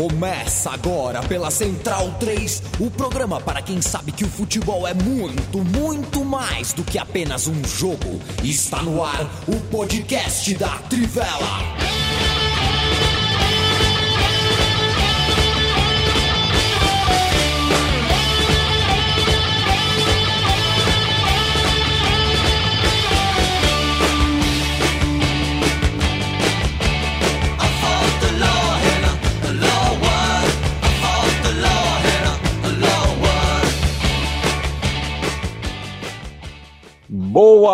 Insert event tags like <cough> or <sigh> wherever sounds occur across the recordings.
Começa agora pela Central 3, o programa para quem sabe que o futebol é muito, muito mais do que apenas um jogo. Está no ar o podcast da Trivela.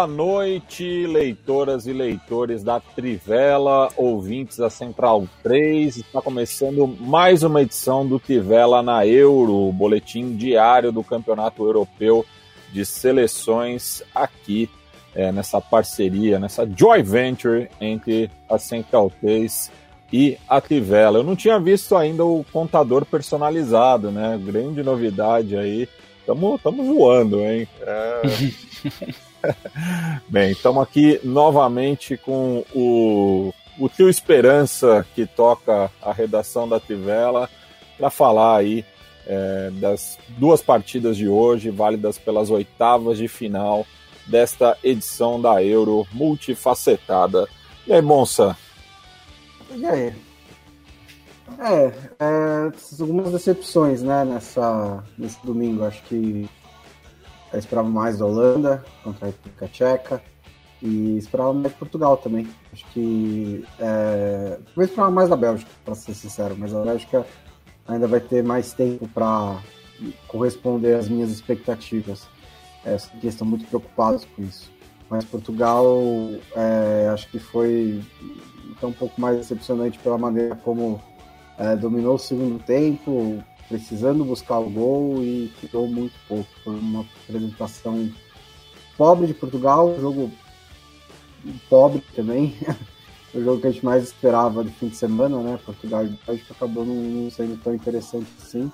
Boa noite, leitoras e leitores da Trivela, ouvintes da Central 3. Está começando mais uma edição do Trivela na Euro, o boletim diário do Campeonato Europeu de Seleções aqui é, nessa parceria, nessa joint venture entre a Central 3 e a Trivela. Eu não tinha visto ainda o contador personalizado, né? Grande novidade aí. Estamos voando, hein? É... <laughs> <laughs> <laughs> Bem, estamos aqui novamente com o, o tio Esperança, que toca a redação da Tivela, para falar aí é, das duas partidas de hoje, válidas pelas oitavas de final desta edição da Euro multifacetada. E aí, Monça? E aí? É, é, algumas decepções, né, nessa, nesse domingo. Acho que eu esperava mais da Holanda contra a República Tcheca e esperava mais de Portugal também. Acho que. É... Eu esperava mais da Bélgica, para ser sincero, mas a Bélgica ainda vai ter mais tempo para corresponder às minhas expectativas. É, que estão muito preocupados com isso. Mas Portugal, é, acho que foi um pouco mais decepcionante pela maneira como é, dominou o segundo tempo, precisando buscar o gol e ficou muito pouco. Foi uma apresentação pobre de Portugal, um jogo pobre também. <laughs> o jogo que a gente mais esperava do fim de semana, né? Portugal e Bélgica acabou não, sendo tão interessante assim.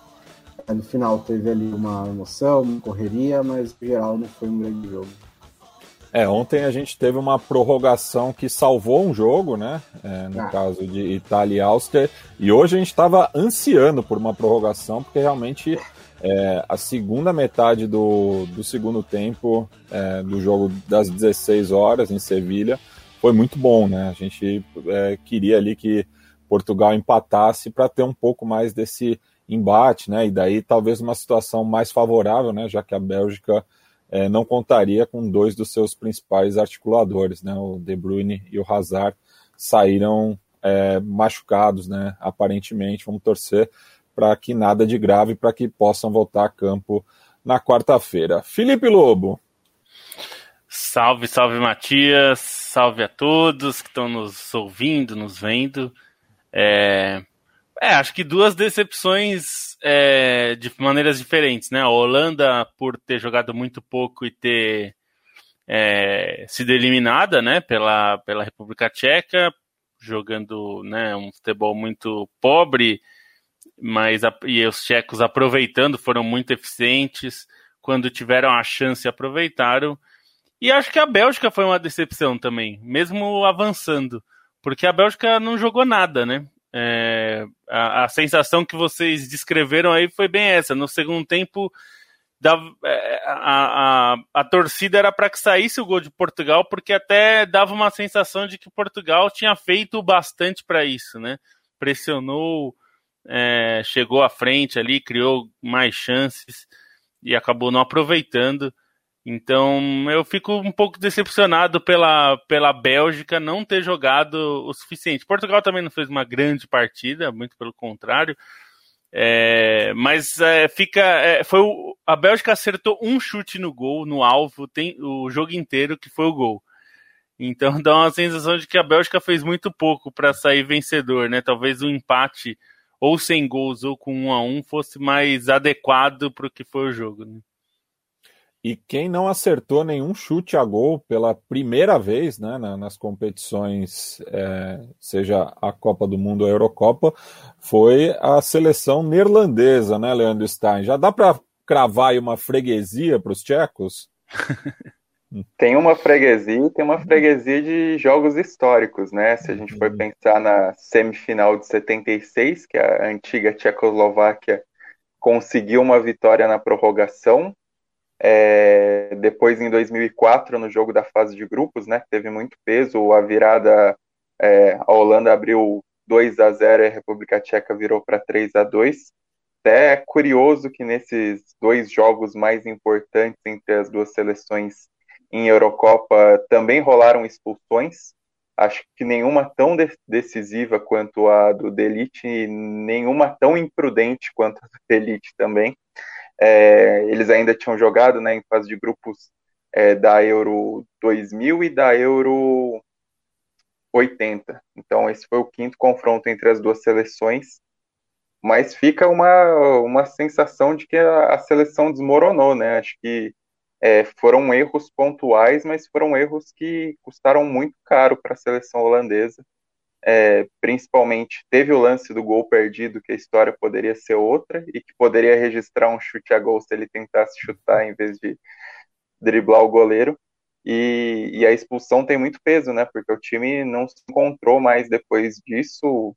No final teve ali uma emoção, uma correria, mas no geral não foi um grande jogo. É, ontem a gente teve uma prorrogação que salvou um jogo, né? É, no ah. caso de Itália e Áustria. E hoje a gente estava ansiando por uma prorrogação, porque realmente é, a segunda metade do, do segundo tempo é, do jogo das 16 horas em Sevilha foi muito bom, né? A gente é, queria ali que Portugal empatasse para ter um pouco mais desse embate, né? E daí talvez uma situação mais favorável, né? Já que a Bélgica é, não contaria com dois dos seus principais articuladores, né? O De Bruyne e o Hazard saíram é, machucados, né? Aparentemente, vamos torcer para que nada de grave, para que possam voltar a campo na quarta-feira. Felipe Lobo. Salve, salve Matias, salve a todos que estão nos ouvindo, nos vendo. É, é, acho que duas decepções é, de maneiras diferentes, né? A Holanda por ter jogado muito pouco e ter é, sido eliminada, né, pela, pela República Tcheca, jogando, né, um futebol muito pobre, mas a, e os tchecos aproveitando, foram muito eficientes, quando tiveram a chance aproveitaram. E acho que a Bélgica foi uma decepção também, mesmo avançando, porque a Bélgica não jogou nada, né? É, a, a, sensação que vocês descreveram aí foi bem essa. No segundo tempo, é, a, a, a torcida era para que saísse o gol de Portugal, porque até dava uma sensação de que Portugal tinha feito bastante para isso, né? Pressionou, é, chegou à frente ali, criou mais chances e acabou não aproveitando. Então eu fico um pouco decepcionado pela, pela Bélgica não ter jogado o suficiente. Portugal também não fez uma grande partida, muito pelo contrário. É, mas é, fica. É, foi o, a Bélgica acertou um chute no gol, no alvo, tem o jogo inteiro que foi o gol. Então <laughs> dá uma sensação de que a Bélgica fez muito pouco para sair vencedor, né? Talvez um empate ou sem gols ou com um a um fosse mais adequado para o que foi o jogo. Né? E quem não acertou nenhum chute a gol pela primeira vez né, nas competições, é, seja a Copa do Mundo ou a Eurocopa, foi a seleção neerlandesa, né, Leandro Stein? Já dá para cravar aí uma freguesia para os tchecos? <laughs> Tem uma freguesia tem uma freguesia de jogos históricos, né? Se a gente for pensar na semifinal de 76, que a antiga Tchecoslováquia conseguiu uma vitória na prorrogação. É, depois, em 2004, no jogo da fase de grupos, né? Teve muito peso. A virada, é, a Holanda abriu 2 a 0 e a República Tcheca virou para 3 a 2 Até é curioso que nesses dois jogos mais importantes entre as duas seleções em Eurocopa também rolaram expulsões. Acho que nenhuma tão de decisiva quanto a do Delite nenhuma tão imprudente quanto a do Delite também. É, eles ainda tinham jogado né, em fase de grupos é, da Euro 2000 e da Euro 80. Então, esse foi o quinto confronto entre as duas seleções. Mas fica uma, uma sensação de que a, a seleção desmoronou, né? Acho que é, foram erros pontuais, mas foram erros que custaram muito caro para a seleção holandesa. É, principalmente teve o lance do gol perdido, que a história poderia ser outra, e que poderia registrar um chute a gol se ele tentasse chutar em vez de driblar o goleiro. E, e, a expulsão tem muito peso, né? Porque o time não se encontrou mais depois disso.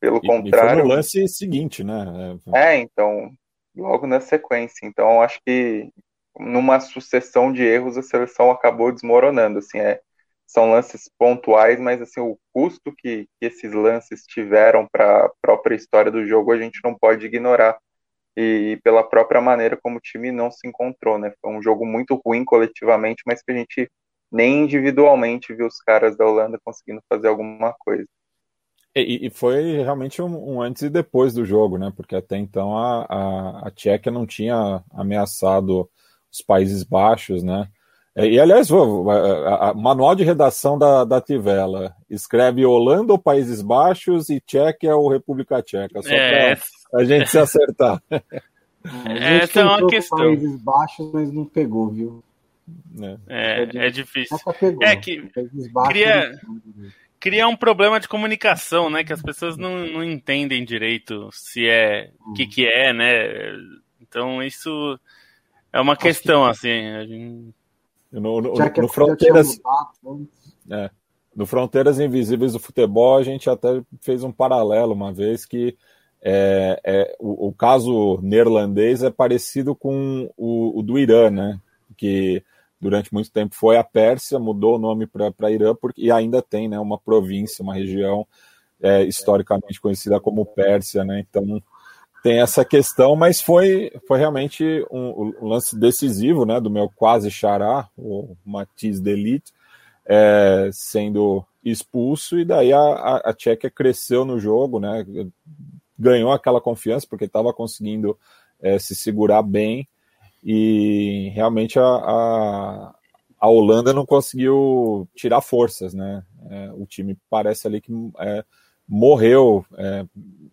Pelo e, contrário. E foi no lance seguinte, né? É, então, logo na sequência. Então, acho que numa sucessão de erros a seleção acabou desmoronando. Assim, é, são lances pontuais, mas assim, o custo que, que esses lances tiveram para a própria história do jogo a gente não pode ignorar. E, e, pela própria maneira como o time não se encontrou, né? Foi um jogo muito ruim coletivamente, mas que a gente nem individualmente viu os caras da Holanda conseguindo fazer alguma coisa. E, e foi realmente um, um, antes e depois do jogo, né? Porque até então a, a, a Tchequia não tinha ameaçado os Países Baixos, né? É, e, aliás, o manual de redação da, da Tivela escreve Holanda ou Países Baixos e Tchequia ou República Tcheca, só é... para a gente se acertar. Essa é uma questão. Países Baixos, mas não pegou, viu? É, é, é difícil. Pegou, é que cria, cria um problema de comunicação, né? Que as pessoas não, não entendem direito se é o hum. que, que é, né? Então isso é uma questão, assim. No, no, no Fronteiras. É, no Fronteiras Invisíveis do Futebol, a gente até fez um paralelo uma vez que é, é, o, o, caso neerlandês é parecido com o, o, do Irã, né? Que durante muito tempo foi a Pérsia, mudou o nome para Irã, porque, e ainda tem né, uma província, uma região é, historicamente conhecida como Pérsia, né? Então tem essa questão, mas foi, foi realmente um, um lance decisivo né, do meu quase xará, o Matiz Delite, é, sendo expulso, e daí a, a, a Tchequia cresceu no jogo, né, ganhou aquela confiança, porque estava conseguindo é, se segurar bem, e realmente a, a, a, Holanda não conseguiu tirar forças, né, é, o time parece ali que é, morreu é,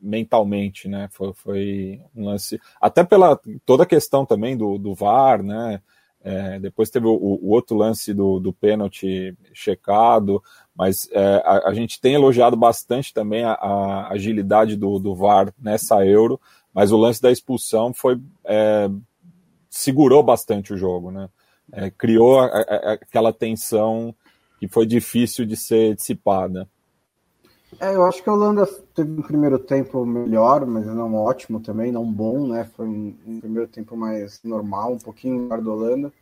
mentalmente, né? Foi, foi, um lance. Até pela toda a questão também do, do VAR, né? É, depois teve o, o, outro lance do, do pênalti checado, mas é, a, a, gente tem elogiado bastante também a, a, agilidade do, do VAR nessa Euro, mas o lance da expulsão foi é, segurou bastante o jogo, né? É, criou aquela tensão que foi difícil de ser dissipada. É, eu acho que a Holanda teve um primeiro tempo melhor, mas não ótimo também, não bom, né? Foi um, um primeiro tempo mais normal, um pouquinho melhor da Holanda.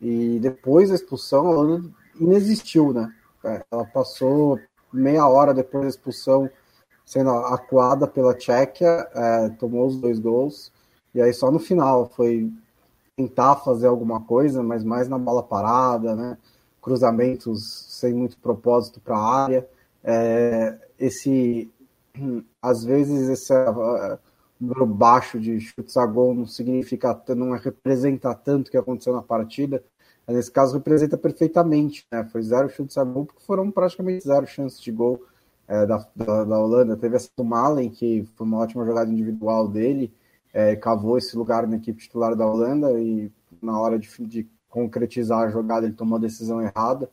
E depois da expulsão, a Holanda inexistiu, né? É, ela passou meia hora depois da expulsão sendo acuada pela Tchequia, é, tomou os dois gols, e aí só no final foi tentar fazer alguma coisa, mas mais na bola parada, né? Cruzamentos sem muito propósito para a área é, esse às vezes esse uh, número baixo de chutes a gol não significa não representa tanto o que aconteceu na partida. Mas nesse caso representa perfeitamente né? foi zero chutes a gol porque foram praticamente zero chances de gol é, da, da, da, Holanda. Teve essa do Malen que foi uma ótima jogada individual dele é, cavou esse lugar na equipe titular da Holanda e na hora de, de concretizar a jogada ele tomou a decisão errada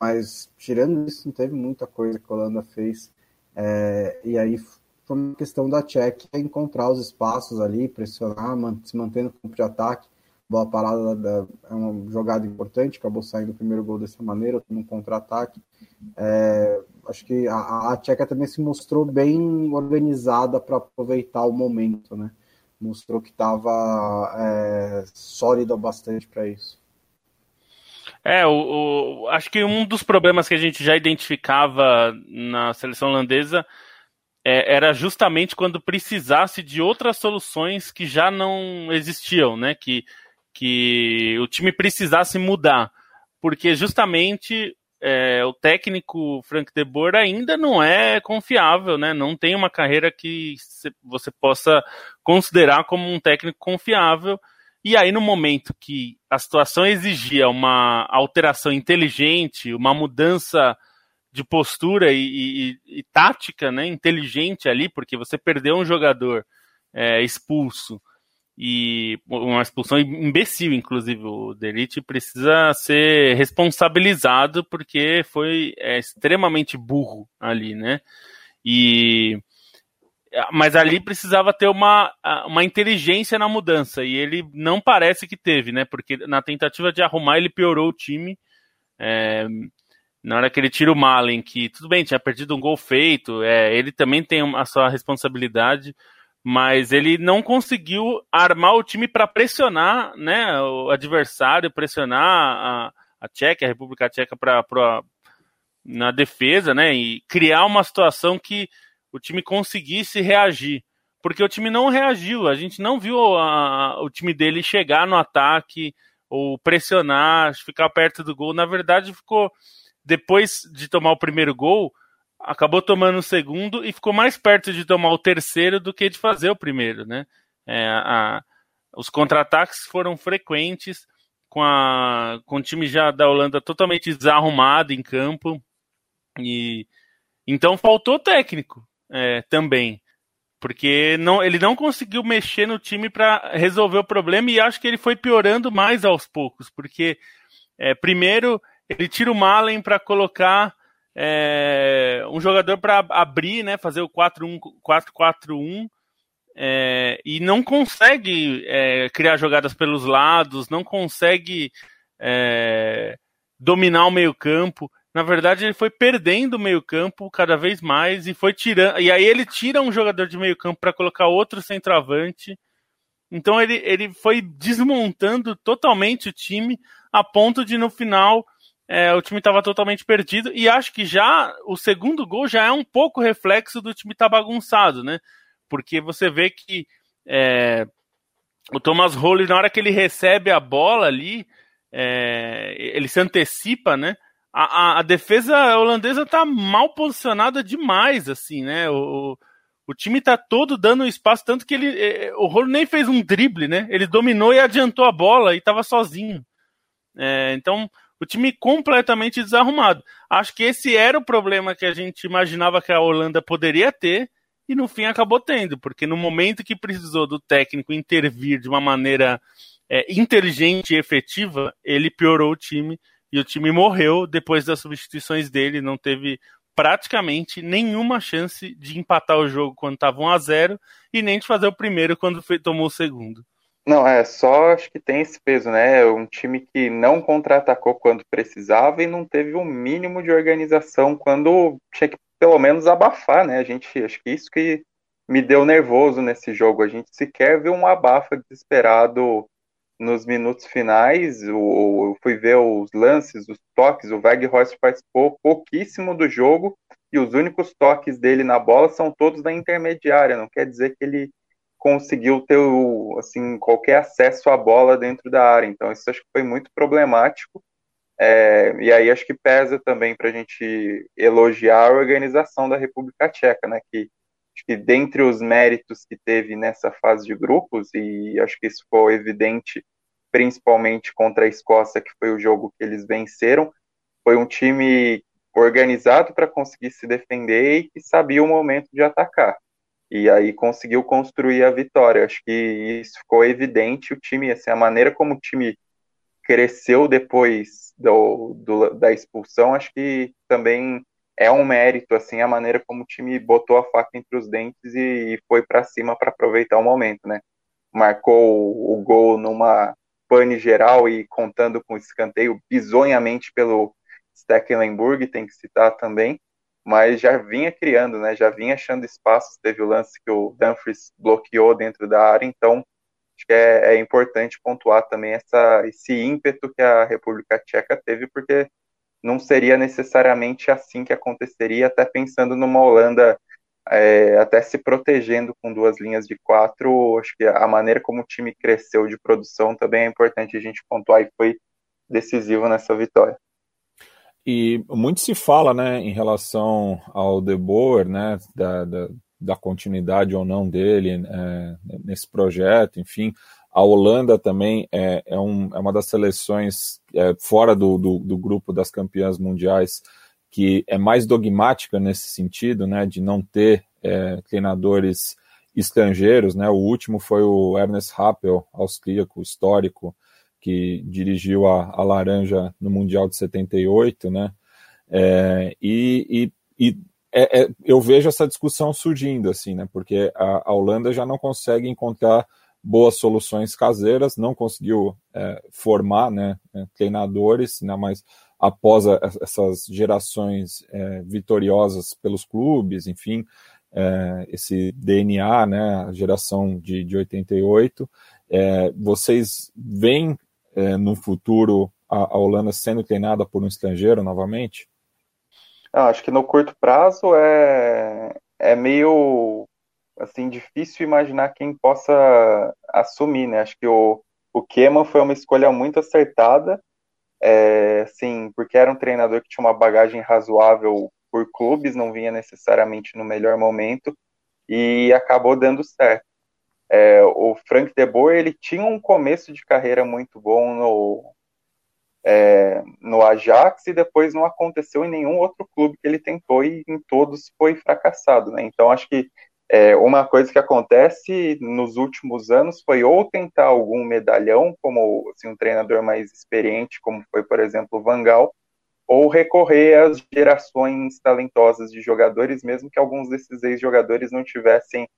mas tirando isso, não teve muita coisa que a Holanda fez. É, e aí foi uma questão da Tchequia encontrar os espaços ali, pressionar, se manter no campo de ataque. bola parada é uma jogada importante, acabou saindo o primeiro gol dessa maneira, num contra-ataque. É, acho que a, a Tcheca também se mostrou bem organizada para aproveitar o momento, né? Mostrou que estava é, sólida bastante para isso. É, o, o, acho que um dos problemas que a gente já identificava na seleção holandesa é, era justamente quando precisasse de outras soluções que já não existiam, né? Que, que o time precisasse mudar. Porque justamente é, o técnico Frank de Boer ainda não é confiável, né? Não tem uma carreira que você possa considerar como um técnico confiável. E aí, no momento que a situação exigia uma alteração inteligente, uma mudança de postura e, e, e tática né, inteligente ali, porque você perdeu um jogador é, expulso e uma expulsão imbecil, inclusive. O Delite precisa ser responsabilizado porque foi é, extremamente burro ali, né? E mas ali precisava ter uma, uma inteligência na mudança e ele não parece que teve, né? Porque na tentativa de arrumar ele piorou o time. É, na hora que ele tira o Malen, que tudo bem, tinha perdido um gol feito, é, ele também tem a sua responsabilidade, mas ele não conseguiu armar o time para pressionar né, o adversário, pressionar a, a Tcheca, a República Tcheca, pra, pra, na defesa, né? E criar uma situação que o time conseguisse reagir. Porque o time não reagiu, a gente não viu a, o time dele chegar no ataque ou pressionar, ficar perto do gol. Na verdade, ficou depois de tomar o primeiro gol, acabou tomando o segundo e ficou mais perto de tomar o terceiro do que de fazer o primeiro, né? É, a, os contra-ataques foram frequentes, com, a, com o time já da Holanda totalmente desarrumado em campo. E então faltou técnico é, também. Porque não, ele não conseguiu mexer no time para resolver o problema e acho que ele foi piorando mais aos poucos. Porque, é, primeiro, ele tira o Malen para colocar é, um jogador para abrir, né, fazer o 4-4-1 é, e não consegue é, criar jogadas pelos lados, não consegue é, dominar o meio campo na verdade, ele foi perdendo o meio-campo cada vez mais e foi tirando. E aí ele tira um jogador de meio-campo para colocar outro centroavante. Então ele, ele foi desmontando totalmente o time a ponto de no final é, o time estava totalmente perdido. E acho que já o segundo gol já é um pouco reflexo do time estar tá bagunçado, né? Porque você vê que é, o Thomas Rowley, na hora que ele recebe a bola ali, é, ele se antecipa, né? A, a, defesa holandesa tá mal posicionada demais, assim, né? O, o time tá todo dando espaço, tanto que ele, é, o Rolo nem fez um drible, né? Ele dominou e adiantou a bola e tava sozinho. É, então, o time completamente desarrumado. Acho que esse era o problema que a gente imaginava que a Holanda poderia ter e no fim acabou tendo, porque no momento que precisou do técnico intervir de uma maneira é, inteligente e efetiva, ele piorou o time e o time morreu depois das substituições dele, não teve praticamente nenhuma chance de empatar o jogo quando estava 1 a 0 e nem de fazer o primeiro quando foi, tomou o segundo. Não, é só acho que tem esse peso, né? Um time que não contra-atacou quando precisava e não teve o um mínimo de organização quando tinha que pelo menos abafar, né? A gente acho que isso que me deu nervoso nesse jogo. A gente sequer viu um abafa desesperado nos minutos finais, eu fui ver os lances, os toques, o Weghorst participou pouquíssimo do jogo e os únicos toques dele na bola são todos da intermediária, não quer dizer que ele conseguiu ter assim, qualquer acesso à bola dentro da área, então isso acho que foi muito problemático, é, e aí acho que pesa também para a gente elogiar a organização da República Tcheca, né, que acho que dentre os méritos que teve nessa fase de grupos, e acho que isso foi evidente principalmente contra a Escócia, que foi o jogo que eles venceram, foi um time organizado para conseguir se defender e que sabia o momento de atacar. E aí conseguiu construir a vitória. Acho que isso ficou evidente. O time, assim, a maneira como o time cresceu depois do, do, da expulsão, acho que também é um mérito, assim, a maneira como o time botou a faca entre os dentes e, foi para cima para aproveitar o momento, né? Marcou o, gol numa pane geral e contando com escanteio bizonhamente pelo Stecklenburg, tem que citar também, mas já vinha criando, né? Já vinha achando espaços. Teve o lance que o Dumfries bloqueou dentro da área, então acho que é, é importante pontuar também essa, esse ímpeto que a República Tcheca teve, porque não seria necessariamente assim que aconteceria, até pensando numa Holanda é, até se protegendo com duas linhas de quatro. Acho que a maneira como o time cresceu de produção também é importante a gente pontuar e foi decisivo nessa vitória. E muito se fala, né, em relação ao De Boer, né, da, da, da continuidade ou não dele é, nesse projeto, enfim. A Holanda também é, é, um, é uma das seleções é, fora do, do, do, grupo das campeãs mundiais que é mais dogmática nesse sentido, né, de não ter é, treinadores estrangeiros, né. O último foi o Ernest Happel, austríaco histórico, que dirigiu a, a Laranja no Mundial de 78, né? É, e, e, e é, é, eu vejo essa discussão surgindo, assim, né? Porque a, a, Holanda já não consegue encontrar boas soluções caseiras, não conseguiu é, formar né, é, treinadores, né, mas após a, essas gerações é, vitoriosas pelos clubes, enfim, esse DNA, né, a geração de, de 88, vocês veem é, no futuro a, a, Holanda sendo treinada por um estrangeiro novamente? Ah, acho que no curto prazo é, é meio assim difícil imaginar quem possa assumir, né? Acho que o, o Keman foi uma escolha muito acertada, é, sim, porque era um treinador que tinha uma bagagem razoável por clubes, não vinha necessariamente no melhor momento e acabou dando certo. É, o Frank de Boer ele tinha um começo de carreira muito bom no, é, no Ajax e depois não aconteceu em nenhum outro clube que ele tentou e em todos foi fracassado. Né? Então acho que é, uma coisa que acontece nos últimos anos foi ou tentar algum medalhão, como assim, um treinador mais experiente, como foi, por exemplo, o Vangal, ou recorrer às gerações talentosas de jogadores, mesmo que alguns desses ex-jogadores não tivessem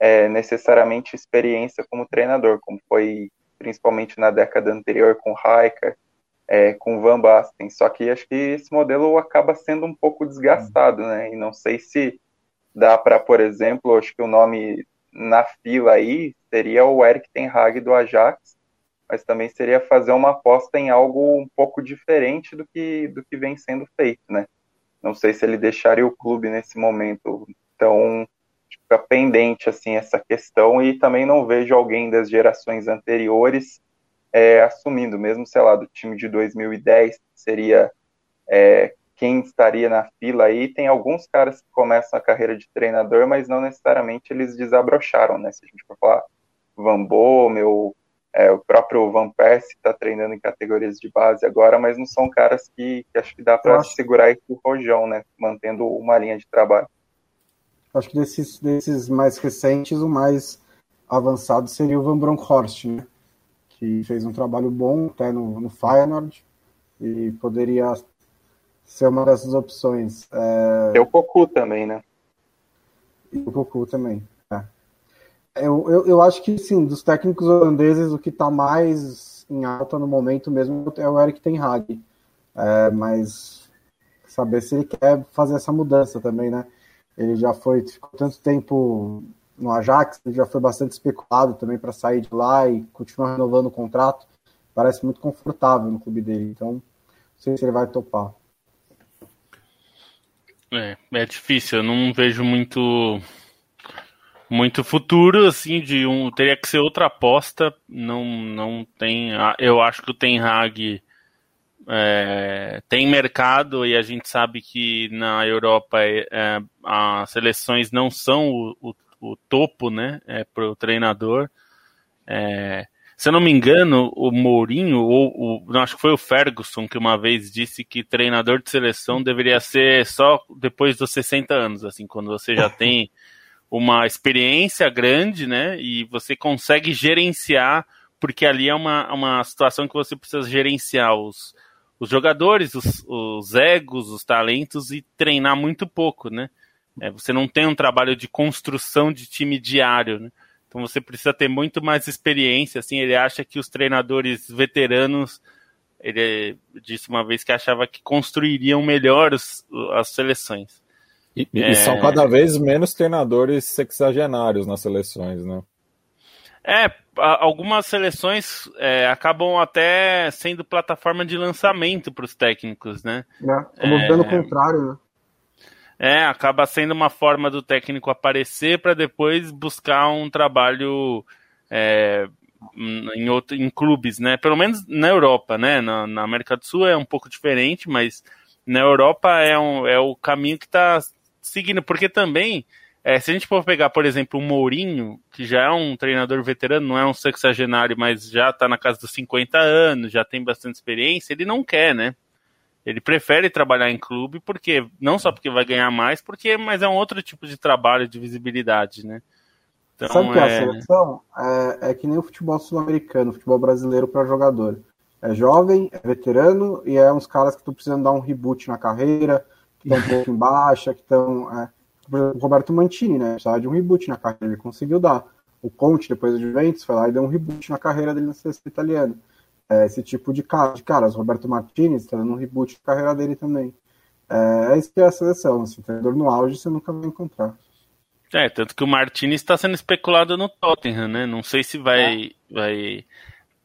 é, necessariamente experiência como treinador, como foi principalmente na década anterior com Raika, é, com Van Basten. Só que acho que esse modelo acaba sendo um pouco desgastado, né? E não sei se dá para, por exemplo, acho que o nome na fila aí seria o Eric Ten Hag do Ajax, mas também seria fazer uma aposta em algo um pouco diferente do que, do que vem sendo feito, né? Não sei se ele deixaria o clube nesse momento. Então, fica pendente assim essa questão e também não vejo alguém das gerações anteriores é, assumindo, mesmo sei lá do time de 2010 seria é, quem estaria na fila aí. Tem alguns caras que começam a carreira de treinador, mas não necessariamente eles desabrocharam, né? Se a gente for falar Van Bommel, é, o próprio Van Persie está treinando em categorias de base agora, mas não são caras que, que acho que dá para segurar esse rojão, né? Mantendo uma linha de trabalho. Acho que desses, desses mais recentes, o mais avançado seria o Van Bronckhorst, né? que fez um trabalho bom até no, no Feyenoord e poderia ser uma dessas opções. É... Tem o Cocu também, né? E o Cocu também. É. Eu, eu, eu acho que, sim, dos técnicos holandeses, o que está mais em alta no momento mesmo é o Eric Ten Hag. É, mas saber se ele quer fazer essa mudança também, né? Ele já foi, ficou tanto tempo no Ajax, ele já foi bastante especulado também para sair de lá e continuar renovando o contrato. Parece muito confortável no clube dele, então não sei se ele vai topar. É, é difícil, eu não vejo muito muito futuro assim de um teria que ser outra aposta, não não tem, eu acho que o Ten Hag é, tem mercado e a gente sabe que na Europa é, é as seleções não são o, o, o topo, né, é, para o treinador. É, se eu não me engano, o Mourinho, ou o, não, acho que foi o Ferguson que uma vez disse que treinador de seleção deveria ser só depois dos 60 anos, assim, quando você já tem <laughs> uma experiência grande, né, e você consegue gerenciar, porque ali é uma, uma situação que você precisa gerenciar os, os jogadores, os, os egos, os talentos e treinar muito pouco, né? É, você não tem um trabalho de construção de time diário, né? Então você precisa ter muito mais experiência. Assim, ele acha que os treinadores veteranos, ele disse uma vez que achava que construiriam melhor os, as seleções. E, é... e, são cada vez menos treinadores sexagenários nas seleções, né? É, algumas seleções é, acabam até sendo plataforma de lançamento para os técnicos, né? É, como é, contrário, né? É, acaba sendo uma forma do técnico aparecer para depois buscar um trabalho é, em, outro, em clubes, né? Pelo menos na Europa, né? Na, na, América do Sul é um pouco diferente, mas na Europa é, um, é o caminho que está seguindo, porque também, é, se a gente for pegar, por exemplo, o Mourinho, que já é um treinador veterano, não é um sexagenário, mas já está na casa dos 50 anos, já tem bastante experiência, ele não quer, né? Ele prefere trabalhar em clube porque não só porque vai ganhar mais, porque mas é um outro tipo de trabalho de visibilidade, né? Então, Sabe que é a é seleção? É, é que nem o futebol sul-americano, o futebol brasileiro para jogador. É jovem, é veterano e é uns caras que estão precisando dar um reboot na carreira, que estão um <laughs> pouco em baixa, que estão. É, o Roberto Mantini, né? Precisava de um reboot na carreira, ele conseguiu dar. O Conte, depois do Juventus, foi lá e deu um reboot na carreira dele na seleção italiana é, esse tipo de, cara, de caras. Roberto Martinez está dando um reboot de carreira dele também. É, é isso que é a seleção. Assim, treinador no auge você nunca vai encontrar. É, tanto que o Martinez está sendo especulado no Tottenham, né? Não sei se vai, é. vai,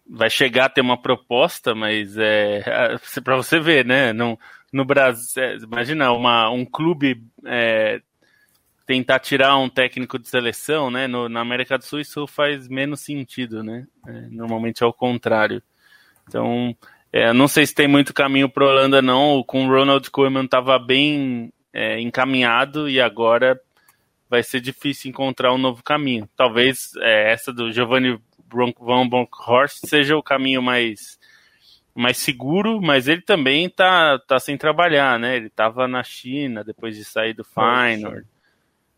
vai chegar a ter uma proposta, mas é <laughs> para você ver, né? No, no Brasil, é, imagina uma, um clube é, tentar tirar um técnico de seleção, né? No, na América do Sul isso faz menos sentido, né? É, normalmente é o contrário. Então, é, não sei se tem muito caminho para Holanda, não. Com o Ronald Koeman estava bem é, encaminhado e agora vai ser difícil encontrar um novo caminho. Talvez é, essa do Giovanni von Bronckhorst seja o caminho mais mais seguro, mas ele também tá, tá sem trabalhar, né? Ele estava na China depois de sair do Feyenoord.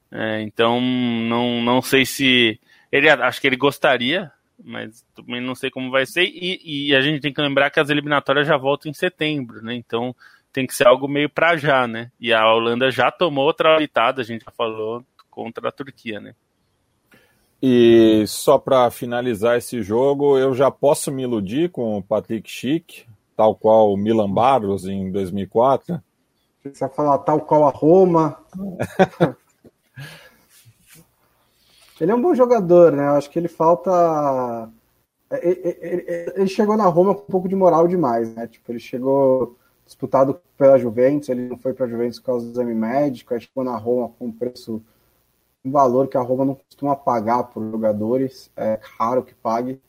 É, então não, não sei se ele acho que ele gostaria mas também não sei como vai ser. E, e, a gente tem que lembrar que as eliminatórias já voltam em setembro, né? Então tem que ser algo meio para já, né? E a Holanda já tomou outra vitada, a gente já falou, contra a Turquia, né? E só para finalizar esse jogo, eu já posso me iludir com o Patrick Schick, tal qual o Milan Barros em 2004? Você vai falar tal qual a Roma. <laughs> Ele é um bom jogador, né? Eu acho que ele falta. É, é, é, ele chegou na Roma com um pouco de moral demais, né? Tipo, ele chegou disputado pela Juventus, ele não foi para a Juventus por causa do exame médico, aí chegou na Roma com um preço, um valor que a Roma não costuma pagar por jogadores, é raro que pague,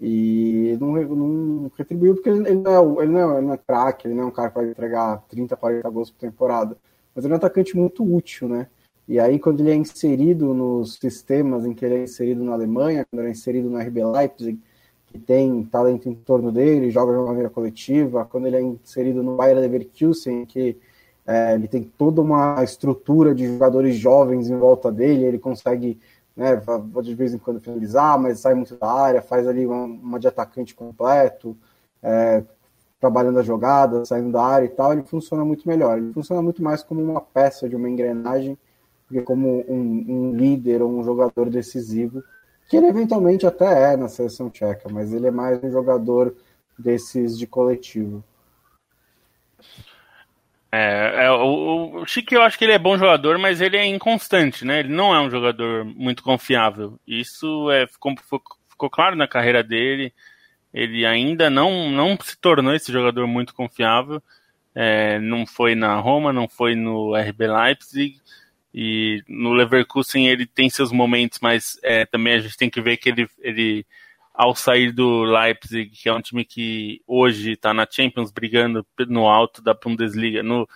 e não, não retribuiu porque ele, ele, não é, ele não é, não é craque, ele não é um cara que vai entregar 30, 40 gols por temporada, mas ele é um atacante muito útil, né? E aí, quando ele é inserido nos sistemas em que ele é inserido na Alemanha, quando ele é inserido no RB Leipzig, que tem talento em torno dele, joga de uma maneira coletiva, quando ele é inserido no Bayer Leverkusen, que é, ele tem toda uma estrutura de jogadores jovens em volta dele, ele consegue, né, de vez em quando finalizar, mas sai muito da área, faz ali uma, uma de atacante completo, é, trabalhando a jogada, saindo da área e tal, ele funciona muito melhor. Ele funciona muito mais como uma peça de uma engrenagem porque como um, um, líder ou um jogador decisivo, que ele eventualmente até é na seleção tcheca, mas ele é mais um jogador desses de coletivo. É, é o, o Chique eu acho que ele é bom jogador, mas ele é inconstante, né? Ele não é um jogador muito confiável. Isso é, ficou, ficou claro na carreira dele. Ele ainda não, não se tornou esse jogador muito confiável. É, não foi na Roma, não foi no RB Leipzig. E no Leverkusen ele tem seus momentos, mas é, também a gente tem que ver que ele, ele, ao sair do Leipzig, que é um time que hoje está na Champions brigando no alto da Bundesliga, no,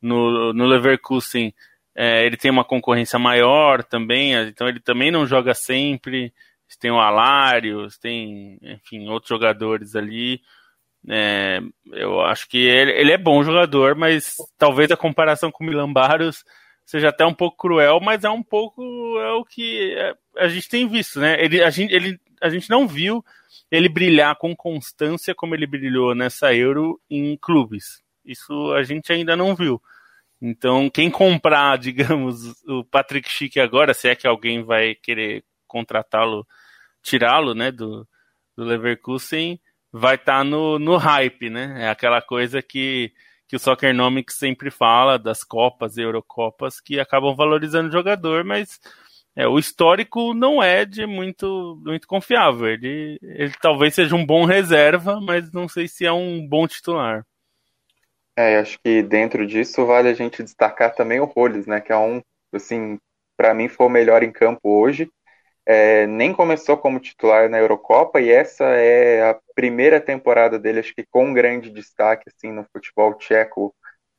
no, no Leverkusen é, ele tem uma concorrência maior também, então ele também não joga sempre. Tem o Alários, tem, enfim, outros jogadores ali. É, eu acho que ele, ele, é bom jogador, mas talvez a comparação com o Milan Barros seja até um pouco cruel, mas é um pouco é o que é, a gente tem visto, né? Ele, a, gente, ele, a gente não viu ele brilhar com constância como ele brilhou nessa Euro em clubes. Isso a gente ainda não viu. Então, quem comprar, <laughs> digamos, o Patrick Schick agora, se é que alguém vai querer contratá-lo, tirá-lo, né, do, do Leverkusen, vai estar tá no, no hype, né? É aquela coisa que, que o Soccernomics sempre fala das Copas e Eurocopas que acabam valorizando o jogador, mas é, o histórico não é de muito, muito confiável. Ele, ele talvez seja um bom reserva, mas não sei se é um bom titular. É, acho que dentro disso vale a gente destacar também o Roles, né? Que é um, assim, para mim foi o melhor em campo hoje. É, nem começou como titular na Eurocopa e essa é a primeira temporada dele, acho que com grande destaque assim no futebol tcheco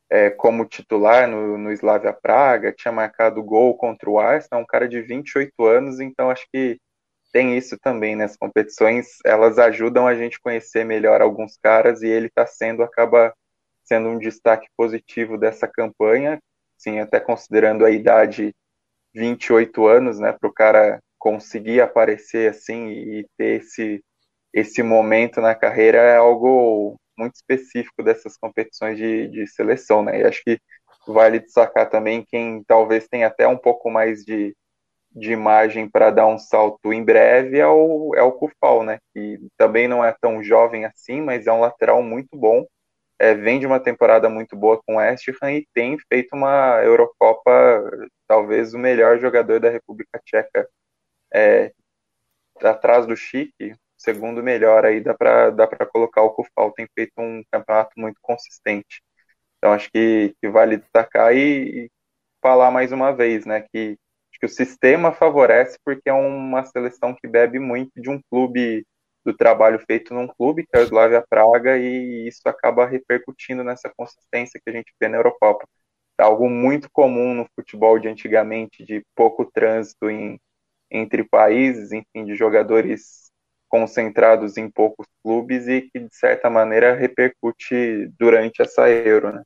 é, como titular no, no Slavia Praga, tinha marcado gol contra o Arsenal, um cara de 28 anos, então acho que tem isso também né? competições, elas ajudam a gente conhecer melhor alguns caras e ele está sendo, acaba sendo um destaque positivo dessa campanha, sim, até considerando a idade 28 anos, né, para o cara conseguir aparecer assim e ter esse, esse momento na carreira é algo muito específico dessas competições de, de seleção, né? E acho que vale destacar também quem talvez tenha até um pouco mais de, de imagem para dar um salto em breve é o, é o Kufal, né? Que também não é tão jovem assim, mas é um lateral muito bom. É, vem de uma temporada muito boa com o West Ham e tem feito uma Eurocopa, talvez o melhor jogador da República Tcheca. É, atrás do Chique, segundo melhor aí dá para dá colocar o Kufal. Tem feito um campeonato muito consistente. Então acho que, que vale destacar e, e, falar mais uma vez né que, que o sistema favorece porque é uma seleção que bebe muito de um clube do trabalho feito num clube que é o Slavia Praga e isso acaba repercutindo nessa consistência que a gente vê na Eurocopa é algo muito comum no futebol de antigamente de pouco trânsito em, entre países enfim de jogadores concentrados em poucos clubes e que, de certa maneira, repercute durante essa Euro. Né?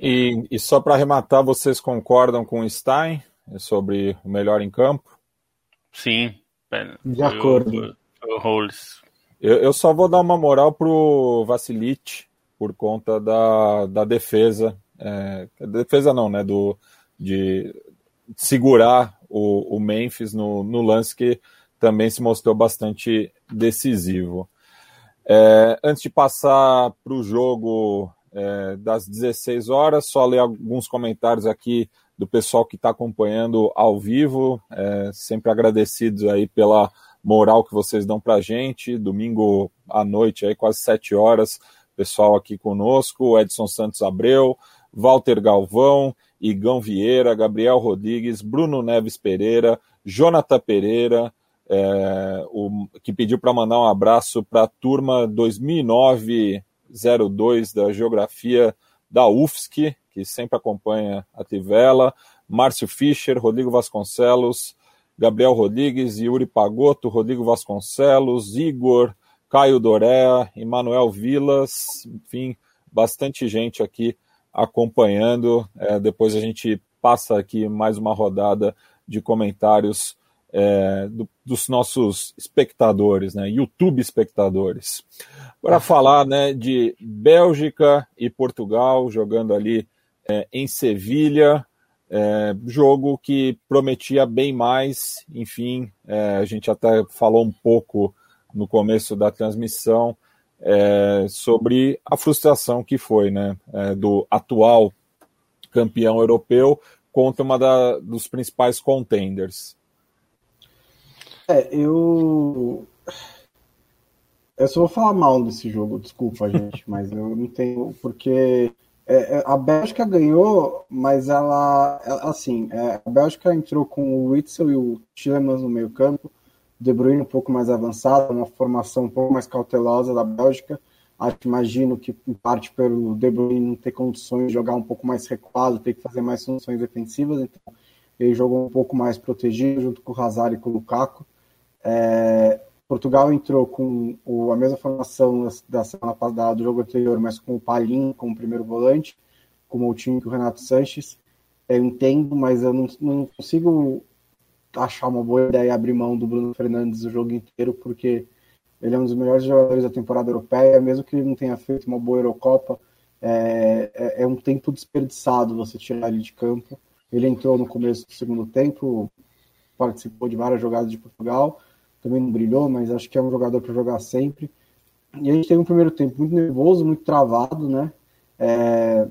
E, e só para arrematar, vocês concordam com o Stein sobre o melhor em campo? Sim. De acordo. Eu, eu, só vou dar uma moral pro Vasilite por conta da, da defesa. É, defesa não, né? Do, de segurar o, o Memphis no, no lance que também se mostrou bastante decisivo. É, antes de passar para o jogo é, das 16 horas, só ler alguns comentários aqui do pessoal que está acompanhando ao vivo, é, sempre agradecidos aí pela moral que vocês dão para a gente, domingo à noite, aí quase 7 horas, pessoal aqui conosco, Edson Santos Abreu, Walter Galvão, Igão Vieira, Gabriel Rodrigues, Bruno Neves Pereira, Jonathan Pereira, é, o, que pediu para mandar um abraço para a turma 2009-02 da Geografia da UFSC, que sempre acompanha a Tivela, Márcio Fischer, Rodrigo Vasconcelos, Gabriel Rodrigues, Yuri Pagotto, Rodrigo Vasconcelos, Igor, Caio Doré, Emanuel Vilas, enfim, bastante gente aqui acompanhando. É, depois a gente passa aqui mais uma rodada de comentários é, do, dos nossos espectadores, né, YouTube espectadores. Para falar né, de Bélgica e Portugal jogando ali é, em Sevilha, é, jogo que prometia bem mais, enfim, é, a gente até falou um pouco no começo da transmissão é, sobre a frustração que foi né, é, do atual campeão europeu contra uma da, dos principais contenders. É, eu. Eu só vou falar mal desse jogo, desculpa, gente, <laughs> mas eu não tenho. Porque é, é, a Bélgica ganhou, mas ela. Assim, é, a Bélgica entrou com o Witzel e o Tillemans no meio-campo, De Bruyne um pouco mais avançado, uma formação um pouco mais cautelosa da Bélgica. Acho, imagino que, em parte, pelo De Bruyne não ter condições de jogar um pouco mais recuado, ter que fazer mais funções defensivas, então ele jogou um pouco mais protegido junto com o Hazard e com o Lukaku. É, Portugal entrou com o, a mesma formação da semana passada, do jogo anterior, mas com o Palim como primeiro volante, com o time que o Renato Sanches. Eu entendo, mas eu não, não, consigo achar uma boa ideia abrir mão do Bruno Fernandes o jogo inteiro, porque ele é um dos melhores jogadores da temporada europeia, mesmo que ele não tenha feito uma boa Eurocopa, é, é, é um tempo desperdiçado você tirar ele de campo. Ele entrou no começo do segundo tempo, participou de várias jogadas de Portugal, também não brilhou, mas acho que é um jogador para jogar sempre. E a gente teve um primeiro tempo muito nervoso, muito travado, né? É,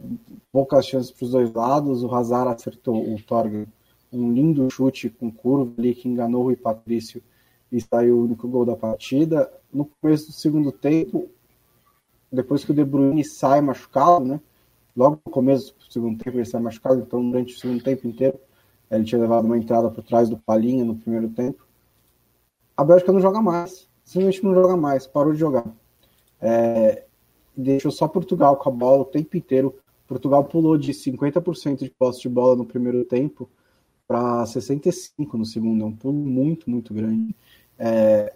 poucas chances para os dois lados. O Hazard acertou o Torgan um lindo chute com curva ali que enganou o Rui Patrício e saiu o único gol da partida. No começo do segundo tempo, depois que o De Bruyne sai machucado, né? Logo no começo do segundo tempo ele sai machucado, então durante o segundo tempo inteiro ele tinha levado uma entrada por trás do Palinha no primeiro tempo. A Bélgica não joga mais, simplesmente não joga mais, parou de jogar. É, deixou só Portugal com a bola o tempo inteiro. Portugal pulou de 50% de posse de bola no primeiro tempo para 65 no segundo. É um pulo muito, muito grande. É,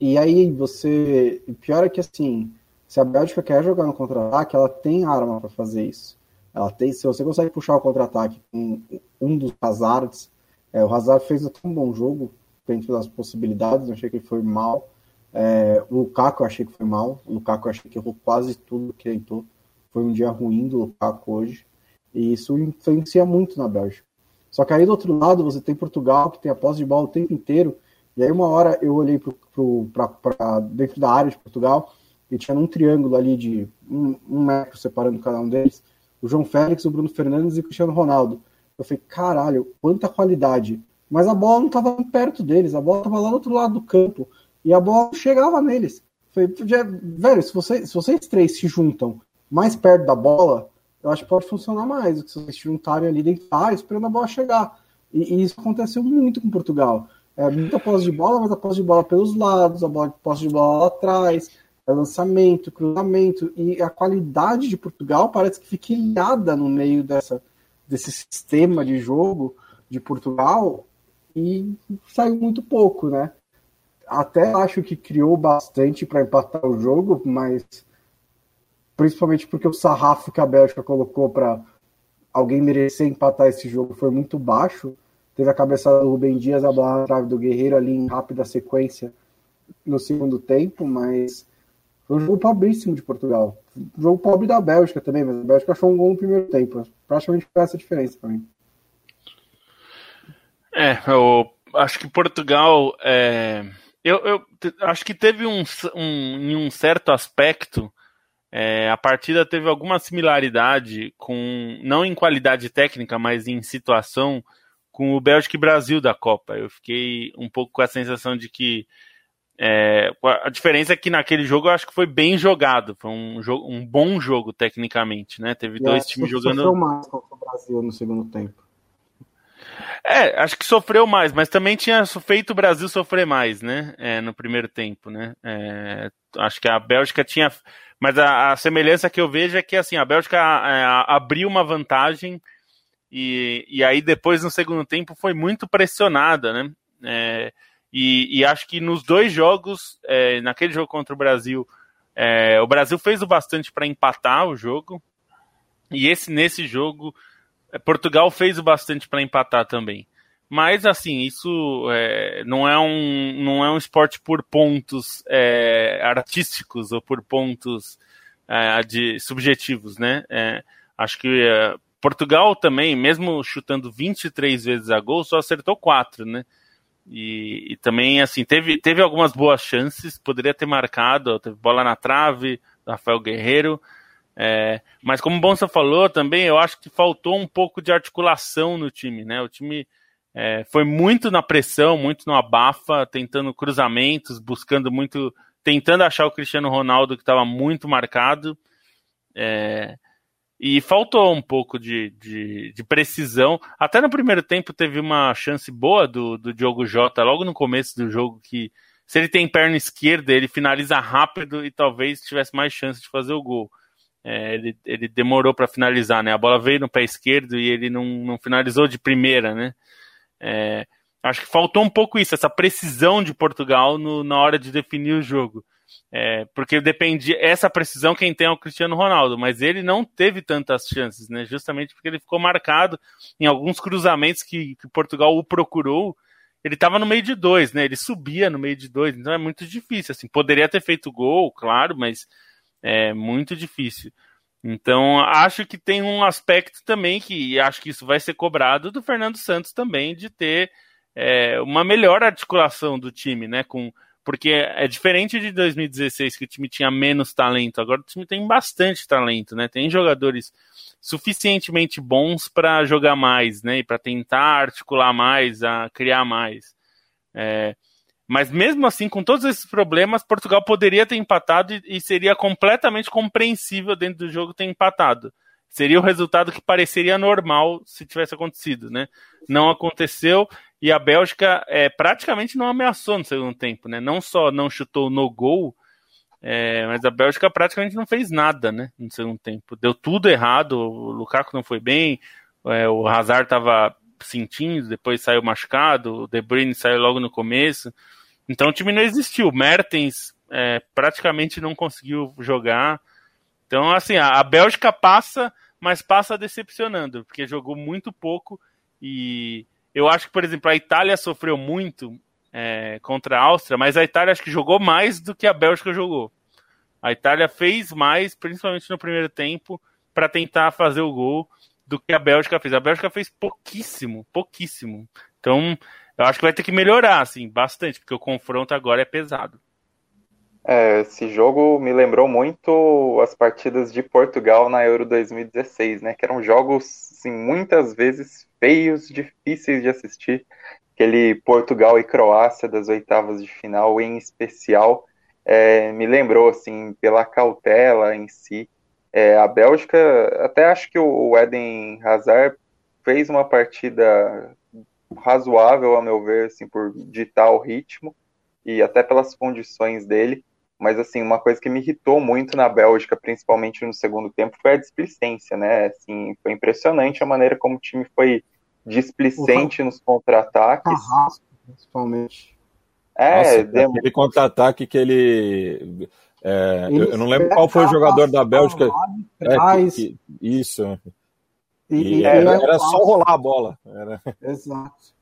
e aí você. Pior é que assim, se a Bélgica quer jogar no contra-ataque, ela tem arma para fazer isso. Ela tem, se você consegue puxar o contra-ataque com um dos Hazards, é, o Hazard fez até um bom jogo dentro das possibilidades, eu achei que ele foi mal. É, o Lukaku eu achei que foi mal. O Lukaku eu achei que errou quase tudo que tentou. Foi um dia ruim do Lukaku hoje. E isso influencia muito na Bélgica. Só que aí do outro lado você tem Portugal, que tem a posse de bola o tempo inteiro. E aí uma hora eu olhei para dentro da área de Portugal e tinha um triângulo ali de um, um, metro separando cada um deles. O João Félix, o Bruno Fernandes e o Cristiano Ronaldo. Eu falei, caralho, quanta qualidade. Mas a bola não estava perto deles, a bola estava lá do outro lado do campo. E a bola chegava neles. Falei, velho, se, você, se vocês três se juntam mais perto da bola, eu acho que pode funcionar mais se vocês juntarem ali área esperando a bola chegar. E, e, isso aconteceu muito com Portugal. É, muita posse de bola, mas a posse de bola pelos lados, a bola, posse de bola lá atrás, é lançamento, cruzamento. E a qualidade de Portugal parece que fica ilhada no meio dessa, desse sistema de jogo de Portugal e saiu muito pouco, né? Até acho que criou bastante para empatar o jogo, mas principalmente porque o sarrafo que a Bélgica colocou para alguém merecer empatar esse jogo foi muito baixo. Teve a cabeçada do Rubem Dias, a na trave do Guerreiro ali em rápida sequência no segundo tempo, mas foi um jogo pobríssimo de Portugal. Um jogo pobre da Bélgica também, mas a Bélgica achou um gol no primeiro tempo. Praticamente foi essa a diferença para mim. É, eu acho que Portugal. É... Eu, eu acho que teve um, um, em um certo aspecto é, a partida teve alguma similaridade com, não em qualidade técnica, mas em situação, com o Bélgica e Brasil da Copa. Eu fiquei um pouco com a sensação de que é, a diferença é que naquele jogo eu acho que foi bem jogado, foi um, jogo, um bom jogo tecnicamente, né? Teve dois times jogando. Sofreu mais contra o Brasil no segundo tempo. É, acho que sofreu mais, mas também tinha feito o Brasil sofrer mais, né? É, no primeiro tempo, né? É, acho que a Bélgica tinha mas a, a, semelhança que eu vejo é que assim, a Bélgica é, abriu uma vantagem e, e aí depois no segundo tempo foi muito pressionada, né? É, e, e, acho que nos dois jogos, é, naquele jogo contra o Brasil, é, o Brasil fez o bastante para empatar o jogo. E esse nesse jogo, é, Portugal fez o bastante para empatar também. Mas assim, isso é, não, é um, não é um esporte por pontos é, artísticos ou por pontos é, de subjetivos, né? É, acho que é, Portugal também, mesmo chutando 23 vezes a gol, só acertou 4, né? E, e, também, assim, teve, teve algumas boas chances, poderia ter marcado, teve bola na trave, Rafael Guerreiro, é, mas como o Bonsa falou também, eu acho que faltou um pouco de articulação no time, né? O time é, foi muito na pressão, muito no abafa, tentando cruzamentos, buscando muito, tentando achar o Cristiano Ronaldo que estava muito marcado. É, e faltou um pouco de, de, de, precisão. Até no primeiro tempo teve uma chance boa do, do Diogo Jota, logo no começo do jogo, que se ele tem perna esquerda, ele finaliza rápido e talvez tivesse mais chance de fazer o gol. É, ele, ele demorou para finalizar, né? A bola veio no pé esquerdo e ele não, não finalizou de primeira, né? É, acho que faltou um pouco isso, essa precisão de Portugal no, na hora de definir o jogo. É, porque depende essa precisão quem tem é o Cristiano Ronaldo, mas ele não teve tantas chances, né? Justamente porque ele ficou marcado em alguns cruzamentos que, que Portugal o procurou. Ele estava no meio de dois, né? Ele subia no meio de dois, então é muito difícil. Assim, poderia ter feito gol, claro, mas é muito difícil. Então, acho que tem um aspecto também que acho que isso vai ser cobrado do Fernando Santos também, de ter é, uma melhor articulação do time, né? Com, porque é diferente de 2016, que o time tinha menos talento. Agora o time tem bastante talento, né? Tem jogadores suficientemente bons para jogar mais, né? E para tentar articular mais, a criar mais. É, mas mesmo assim, com todos esses problemas, Portugal poderia ter empatado e, e seria completamente compreensível dentro do jogo ter empatado. Seria o resultado que pareceria normal se tivesse acontecido, né? Não aconteceu e a Bélgica é, praticamente não ameaçou no segundo tempo, né? Não só não chutou no gol, é, mas a Bélgica praticamente não fez nada, né? No segundo tempo. Deu tudo errado, o Lukaku não foi bem, é, o Hazard estava sentindo, depois saiu machucado, o De Bruyne saiu logo no começo. Então o time não existiu. Mertens é, praticamente não conseguiu jogar. Então, assim, a, Bélgica passa mas passa decepcionando, porque jogou muito pouco e eu acho que, por exemplo, a Itália sofreu muito é, contra a Áustria, mas a Itália acho que jogou mais do que a Bélgica jogou. A Itália fez mais, principalmente no primeiro tempo, para tentar fazer o gol do que a Bélgica fez. A Bélgica fez pouquíssimo, pouquíssimo. Então, eu acho que vai ter que melhorar, assim, bastante, porque o confronto agora é pesado. É, esse jogo me lembrou muito as partidas de Portugal na Euro 2016, né? Que eram jogos, assim, muitas vezes feios, difíceis de assistir. Aquele Portugal e Croácia das oitavas de final, em especial, é, me lembrou, assim, pela cautela em si. É, a Bélgica, até acho que o Eden Hazard fez uma partida razoável, a meu ver, assim, por ditar o ritmo e até pelas condições dele. Mas, assim, uma coisa que me irritou muito na Bélgica, principalmente no segundo tempo, foi a displicência, né? Assim, foi impressionante a maneira como o time foi displicente nos contra-ataques. Principalmente. É, Nossa, dem... aquele contra-ataque que ele. É, eu, eu, não lembro qual foi o jogador da Bélgica. É, que, que, isso. E, e era, era só rolar a bola. Era... Exato.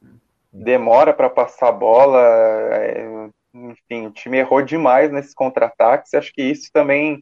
Demora para passar a bola. É, enfim, o time errou demais nesses contra-ataques. Acho que isso também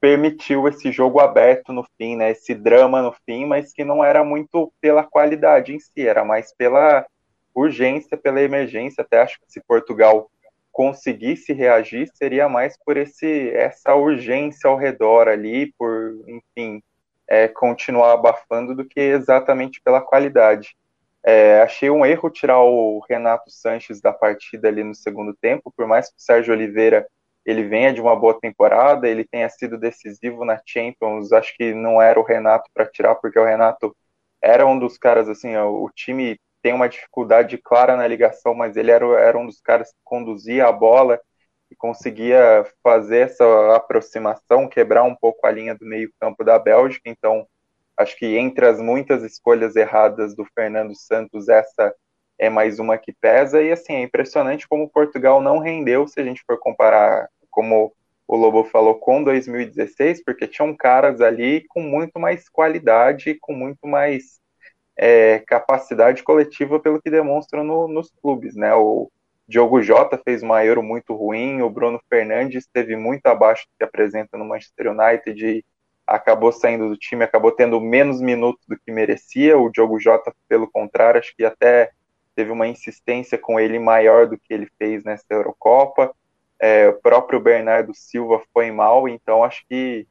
permitiu esse jogo aberto no fim, né? Esse drama no fim, mas que não era muito pela qualidade em si, era mais pela urgência, pela emergência. Até acho que se Portugal conseguisse reagir, seria mais por esse essa urgência ao redor ali, por, enfim, é, continuar abafando do que exatamente pela qualidade. É, achei um erro tirar o Renato Sanches da partida ali no segundo tempo, por mais que o Sérgio Oliveira ele venha de uma boa temporada, ele tenha sido decisivo na Champions, acho que não era o Renato para tirar, porque o Renato era um dos caras, assim, o time tem uma dificuldade clara na ligação, mas ele era, era um dos caras que conduzia a bola e conseguia fazer essa aproximação, quebrar um pouco a linha do meio campo da Bélgica, então Acho que entre as muitas escolhas erradas do Fernando Santos, essa é mais uma que pesa. E assim, é impressionante como Portugal não rendeu, se a gente for comparar, como o Lobo falou, com 2016, porque tinham caras ali com muito mais qualidade, com muito mais é, capacidade coletiva, pelo que demonstram no, nos clubes, né? O Diogo Jota fez uma Euro muito ruim, o Bruno Fernandes esteve muito abaixo do que apresenta no Manchester United e acabou saindo do time, acabou tendo menos minutos do que merecia. O Diogo Jota, pelo contrário, acho que até teve uma insistência com ele maior do que ele fez nessa Eurocopa. É, o próprio Bernardo Silva foi mal, então acho que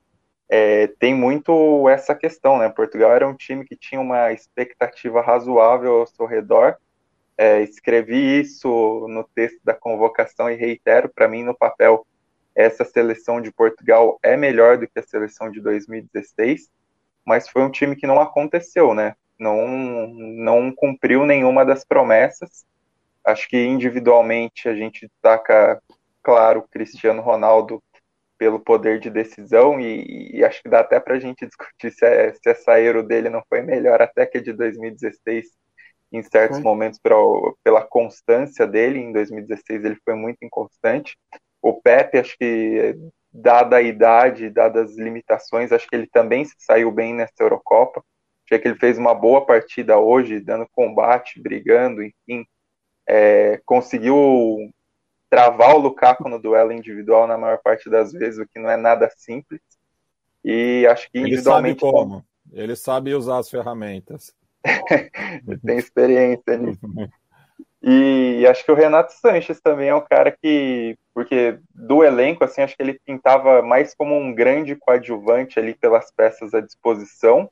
é, tem muito essa questão, né? Portugal era um time que tinha uma expectativa razoável ao seu redor. É, escrevi isso no texto da convocação e reitero, para mim, no papel, essa seleção de Portugal é melhor do que a seleção de 2016, mas foi um time que não aconteceu, né? Não, não cumpriu nenhuma das promessas. Acho que individualmente a gente destaca, claro, Cristiano Ronaldo pelo poder de decisão e, e acho que dá até para a gente discutir se, é, se essa Euro dele não foi melhor até que a de 2016 em certos momentos pra, pela constância dele. Em 2016 ele foi muito inconstante. O Pepe, acho que, dada a idade, dadas as limitações, acho que ele também se saiu bem nessa Eurocopa. Achei que ele fez uma boa partida hoje, dando combate, brigando, enfim. É, conseguiu travar o Lukaku no duelo individual na maior parte das vezes, o que não é nada simples. E acho que individualmente. Ele sabe como. Ele sabe usar as ferramentas. <laughs> tem experiência nisso. E acho que o Renato Sanches também é um cara que, porque do elenco, assim, acho que ele pintava mais como um grande coadjuvante ali pelas peças à disposição,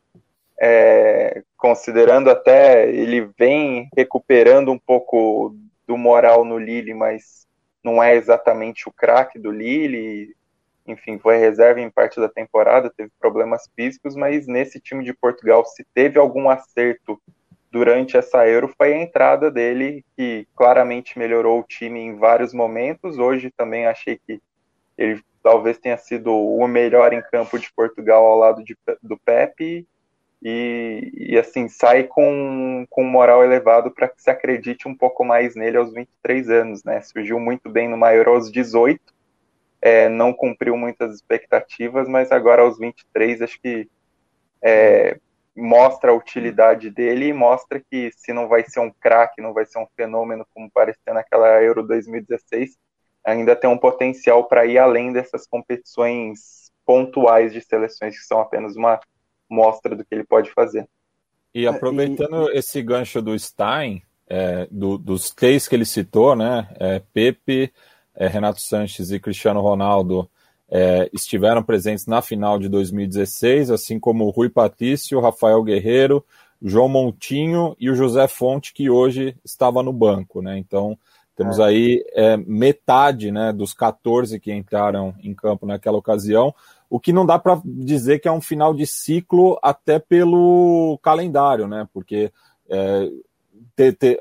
é, considerando até ele vem recuperando um pouco do moral no Lille, mas não é exatamente o craque do Lille, enfim, foi reserva em parte da temporada, teve problemas físicos, mas nesse time de Portugal, se teve algum acerto durante essa Euro foi a entrada dele, que claramente melhorou o time em vários momentos. Hoje também achei que ele talvez tenha sido o melhor em campo de Portugal ao lado de, do Pepe. E, e, assim, sai com, com moral elevado para que se acredite um pouco mais nele aos 23 anos, né? Surgiu muito bem no Maior aos 18, é, não cumpriu muitas expectativas, mas agora aos 23 acho que é, mostra a utilidade dele e mostra que se não vai ser um craque, não vai ser um fenômeno como parecia naquela Euro 2016, ainda tem um potencial para ir além dessas competições pontuais de seleções que são apenas uma mostra do que ele pode fazer. E aproveitando esse gancho do Stein, é, do, dos três que ele citou, né, é, Pepe, é, Renato Sanches e Cristiano Ronaldo, é, estiveram presentes na final de 2016, assim como o Rui Patrício, Rafael Guerreiro, João Montinho e o José Fonte, que hoje estava no banco, né? Então, temos é. aí é, metade né, dos 14 que entraram em campo naquela ocasião, o que não dá para dizer que é um final de ciclo até pelo calendário, né? Porque é,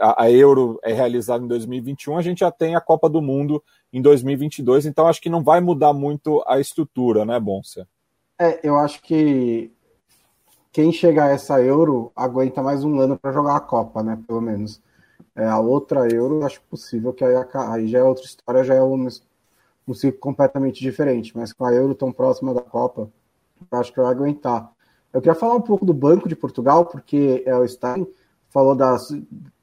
a Euro é realizada em 2021, a gente já tem a Copa do Mundo em 2022, então acho que não vai mudar muito a estrutura, né, Bonsa? É, eu acho que quem chegar a essa Euro aguenta mais um ano para jogar a Copa, né, pelo menos. É, a outra Euro, acho possível que aí, aí já é outra história, já é um, um ciclo completamente diferente, mas com a Euro tão próxima da Copa, acho que vai aguentar. Eu queria falar um pouco do Banco de Portugal, porque é, o Stein falou das,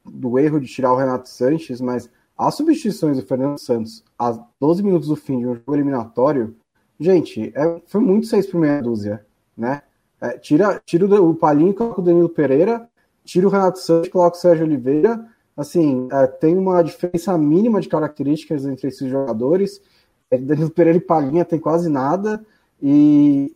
do erro de tirar o Renato Sanches, mas as substituições do Fernando Santos a 12 minutos do fim de um jogo eliminatório, gente, é, foi muito seis por meia dúzia, né? É, tira, tira o Palinho coloca o Danilo Pereira, tira o Renato Santos coloca o Sérgio Oliveira. Assim, é, tem uma diferença mínima de características entre esses jogadores. É, Danilo Pereira e Palinha tem quase nada. E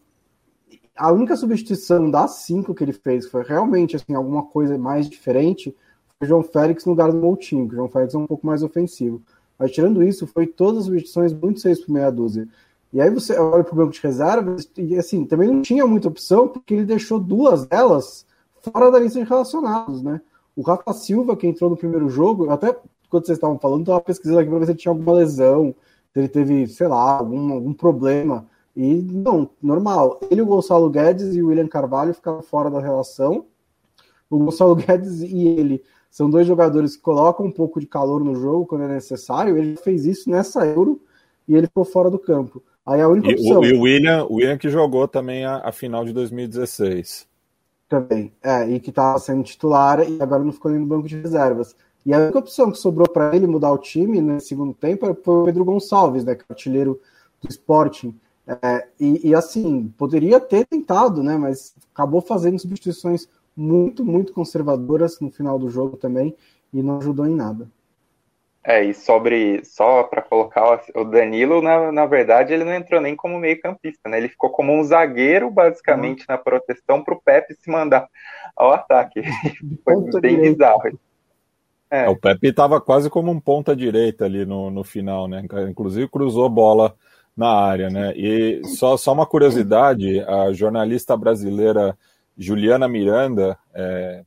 a única substituição das cinco que ele fez foi realmente assim, alguma coisa mais diferente o João Félix no lugar do Moutinho, que o João Félix é um pouco mais ofensivo. Mas tirando isso, foi todas as substituições muito seis por meia dúzia. E aí você olha para o banco de reservas e assim, também não tinha muita opção, porque ele deixou duas delas fora da lista de relacionados, né? O Rafa Silva, que entrou no primeiro jogo, até quando vocês estavam falando, estava pesquisando aqui para ver se tinha alguma lesão, se ele teve, sei lá, algum, algum problema. E não, normal. Ele, o Gonçalo Guedes e o William Carvalho ficaram fora da relação. O Gonçalo <laughs> Guedes e ele são dois jogadores que colocam um pouco de calor no jogo quando é necessário. Ele fez isso nessa Euro e ele ficou fora do campo. Aí a única opção. E o William, o William que jogou também a, a, final de 2016. Também, é, e que estava sendo titular e agora não ficou nem no banco de reservas. E a única opção que sobrou para ele mudar o time no segundo tempo foi o Pedro Gonçalves, né, que é o artilheiro do Sporting. É, e, e, assim, poderia ter tentado, né, mas acabou fazendo substituições muito, muito conservadoras no final do jogo também e não ajudou em nada. É, e sobre, só para colocar, o Danilo, na, na verdade, ele não entrou nem como meio-campista, né? Ele ficou como um zagueiro, basicamente, uhum. na proteção para o Pepe se mandar ao ataque. <laughs> Foi bem direita. bizarro. É. O Pepe estava quase como um ponta-direita ali no, no final, né? Inclusive cruzou bola na área, né? E só, só uma curiosidade, a jornalista brasileira Juliana Miranda, é,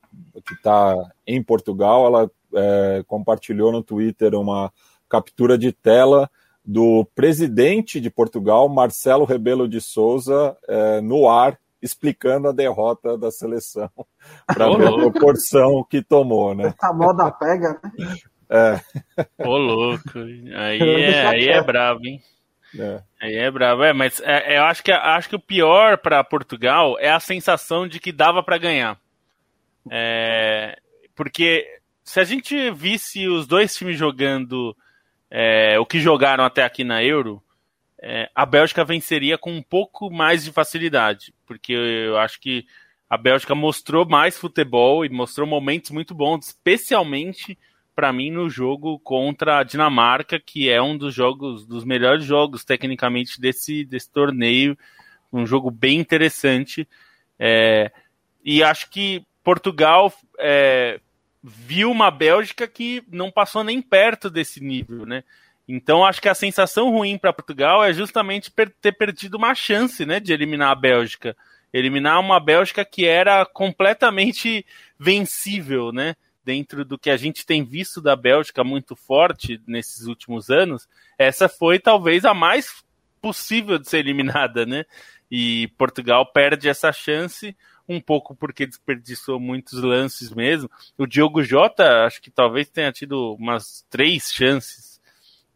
que está em Portugal, ela é, compartilhou no Twitter uma captura de tela do presidente de Portugal, Marcelo Rebelo de Souza, é, no ar, explicando a derrota da seleção, <laughs> para ver a proporção que tomou, né? A moda pega, né? É. Ô, louco. Aí é, aí é bravo, hein? É. Aí é bravo, é, mas é, é, eu acho que, acho que o pior para Portugal é a sensação de que dava para ganhar. É, porque se a gente visse os dois times jogando é, o que jogaram até aqui na Euro, é, a Bélgica venceria com um pouco mais de facilidade, porque eu acho que a Bélgica mostrou mais futebol e mostrou momentos muito bons, especialmente para mim no jogo contra a Dinamarca, que é um dos jogos, dos melhores jogos tecnicamente desse, desse torneio, um jogo bem interessante. É, e acho que Portugal é, viu uma Bélgica que não passou nem perto desse nível, né? Então acho que a sensação ruim para Portugal é justamente ter perdido uma chance, né, de eliminar a Bélgica, eliminar uma Bélgica que era completamente vencível, né? Dentro do que a gente tem visto da Bélgica muito forte nesses últimos anos, essa foi talvez a mais possível de ser eliminada, né? E Portugal perde essa chance um pouco porque desperdiçou muitos lances mesmo. O Diogo Jota, acho que talvez tenha tido umas três chances.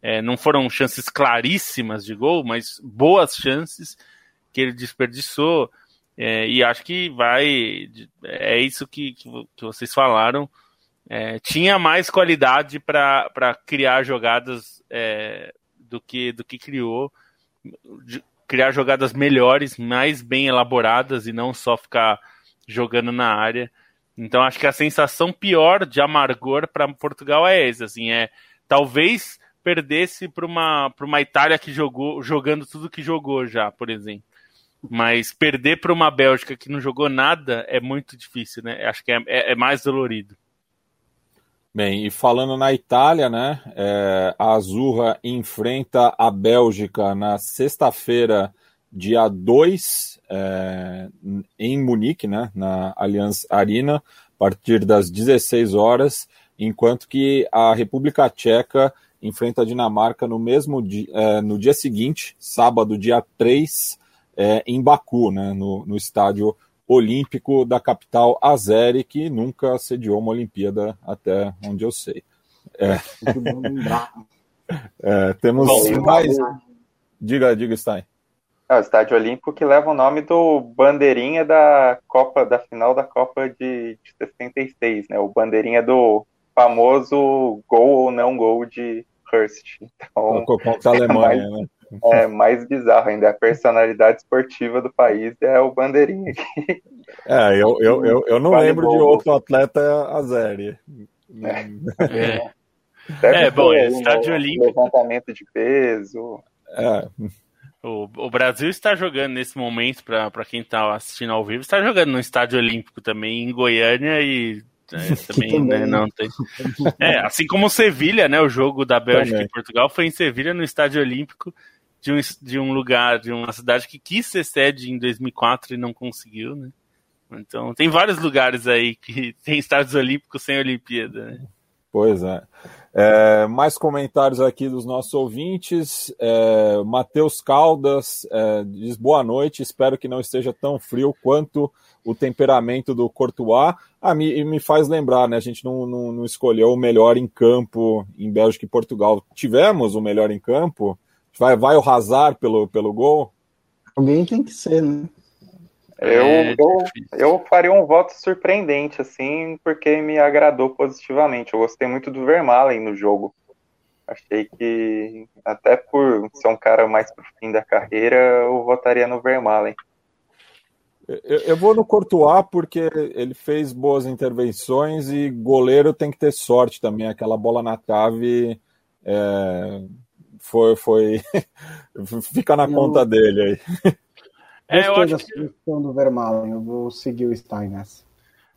É, não foram chances claríssimas de gol, mas boas chances que ele desperdiçou. É, e acho que vai. É isso que, que, vocês falaram. É, tinha mais qualidade para criar jogadas é, do, que, do que criou. De, criar jogadas melhores, mais bem elaboradas e não só ficar jogando na área. Então acho que a sensação pior de amargor para Portugal é essa, assim, é talvez perdesse para uma uma Itália que jogou jogando tudo que jogou já, por exemplo. Mas perder para uma Bélgica que não jogou nada é muito difícil, né? Acho que é, é, é mais dolorido. Bem, e falando na Itália, né? É, a Azurra enfrenta a Bélgica na sexta-feira, dia 2, é, em Munique, né? Na Allianz Arena, a partir das 16 horas, enquanto que a República Tcheca enfrenta a Dinamarca no mesmo dia, é, no dia seguinte, sábado, dia 3, é, em Baku, né, no, no estádio olímpico da capital Azeri, que nunca sediou uma Olimpíada, até onde eu sei. É. <laughs> é, temos Bom, mais. Diga, diga, Stein. É o estádio olímpico que leva o nome do bandeirinha da Copa, da final da Copa de, de 66, né? O bandeirinha do famoso gol ou não gol de Hurst. Então, contra a <laughs> Alemanha, né? é mais bizarro ainda. A personalidade esportiva do país é o bandeirinha aqui. É, eu, eu, eu, eu não vale lembro bom. de outro atleta azeri. É, é. <laughs> é bom, é estádio olímpico. Levantamento de peso. É. O, o Brasil está jogando nesse momento, para quem está assistindo ao vivo, está jogando no estádio olímpico também, em Goiânia e <laughs> é, também, né, não tem. <laughs> É, assim como Sevilha, né? O jogo da Bélgica também. e Portugal foi em Sevilha, no Estádio Olímpico, de um, de um lugar, de uma cidade que quis ser sede em 2004 e não conseguiu, né? Então, tem vários lugares aí que <laughs> tem estádios olímpicos sem Olimpíada, né? Pois é. É. mais comentários aqui dos nossos ouvintes. É, Matheus Caldas é, diz boa noite, espero que não esteja tão frio quanto o temperamento do Courtois. Ah, me, me faz lembrar, né? A gente não, não, não escolheu o melhor em campo em Bélgica e Portugal. Tivemos o melhor em campo, Vai, vai o Hazard pelo, pelo gol? Alguém tem que ser, né? Eu, é eu, eu faria um voto surpreendente, assim, porque me agradou positivamente. Eu gostei muito do Vermaelen no jogo. Achei que, até por ser um cara mais pro fim da carreira, eu votaria no Vermaelen. Eu, eu vou no Courtois porque ele fez boas intervenções e goleiro tem que ter sorte também. Aquela bola na trave é, foi, foi <laughs> fica na eu, conta dele aí. <laughs> É, eu acho que... do Vermaelen, eu vou seguir o Stein nessa.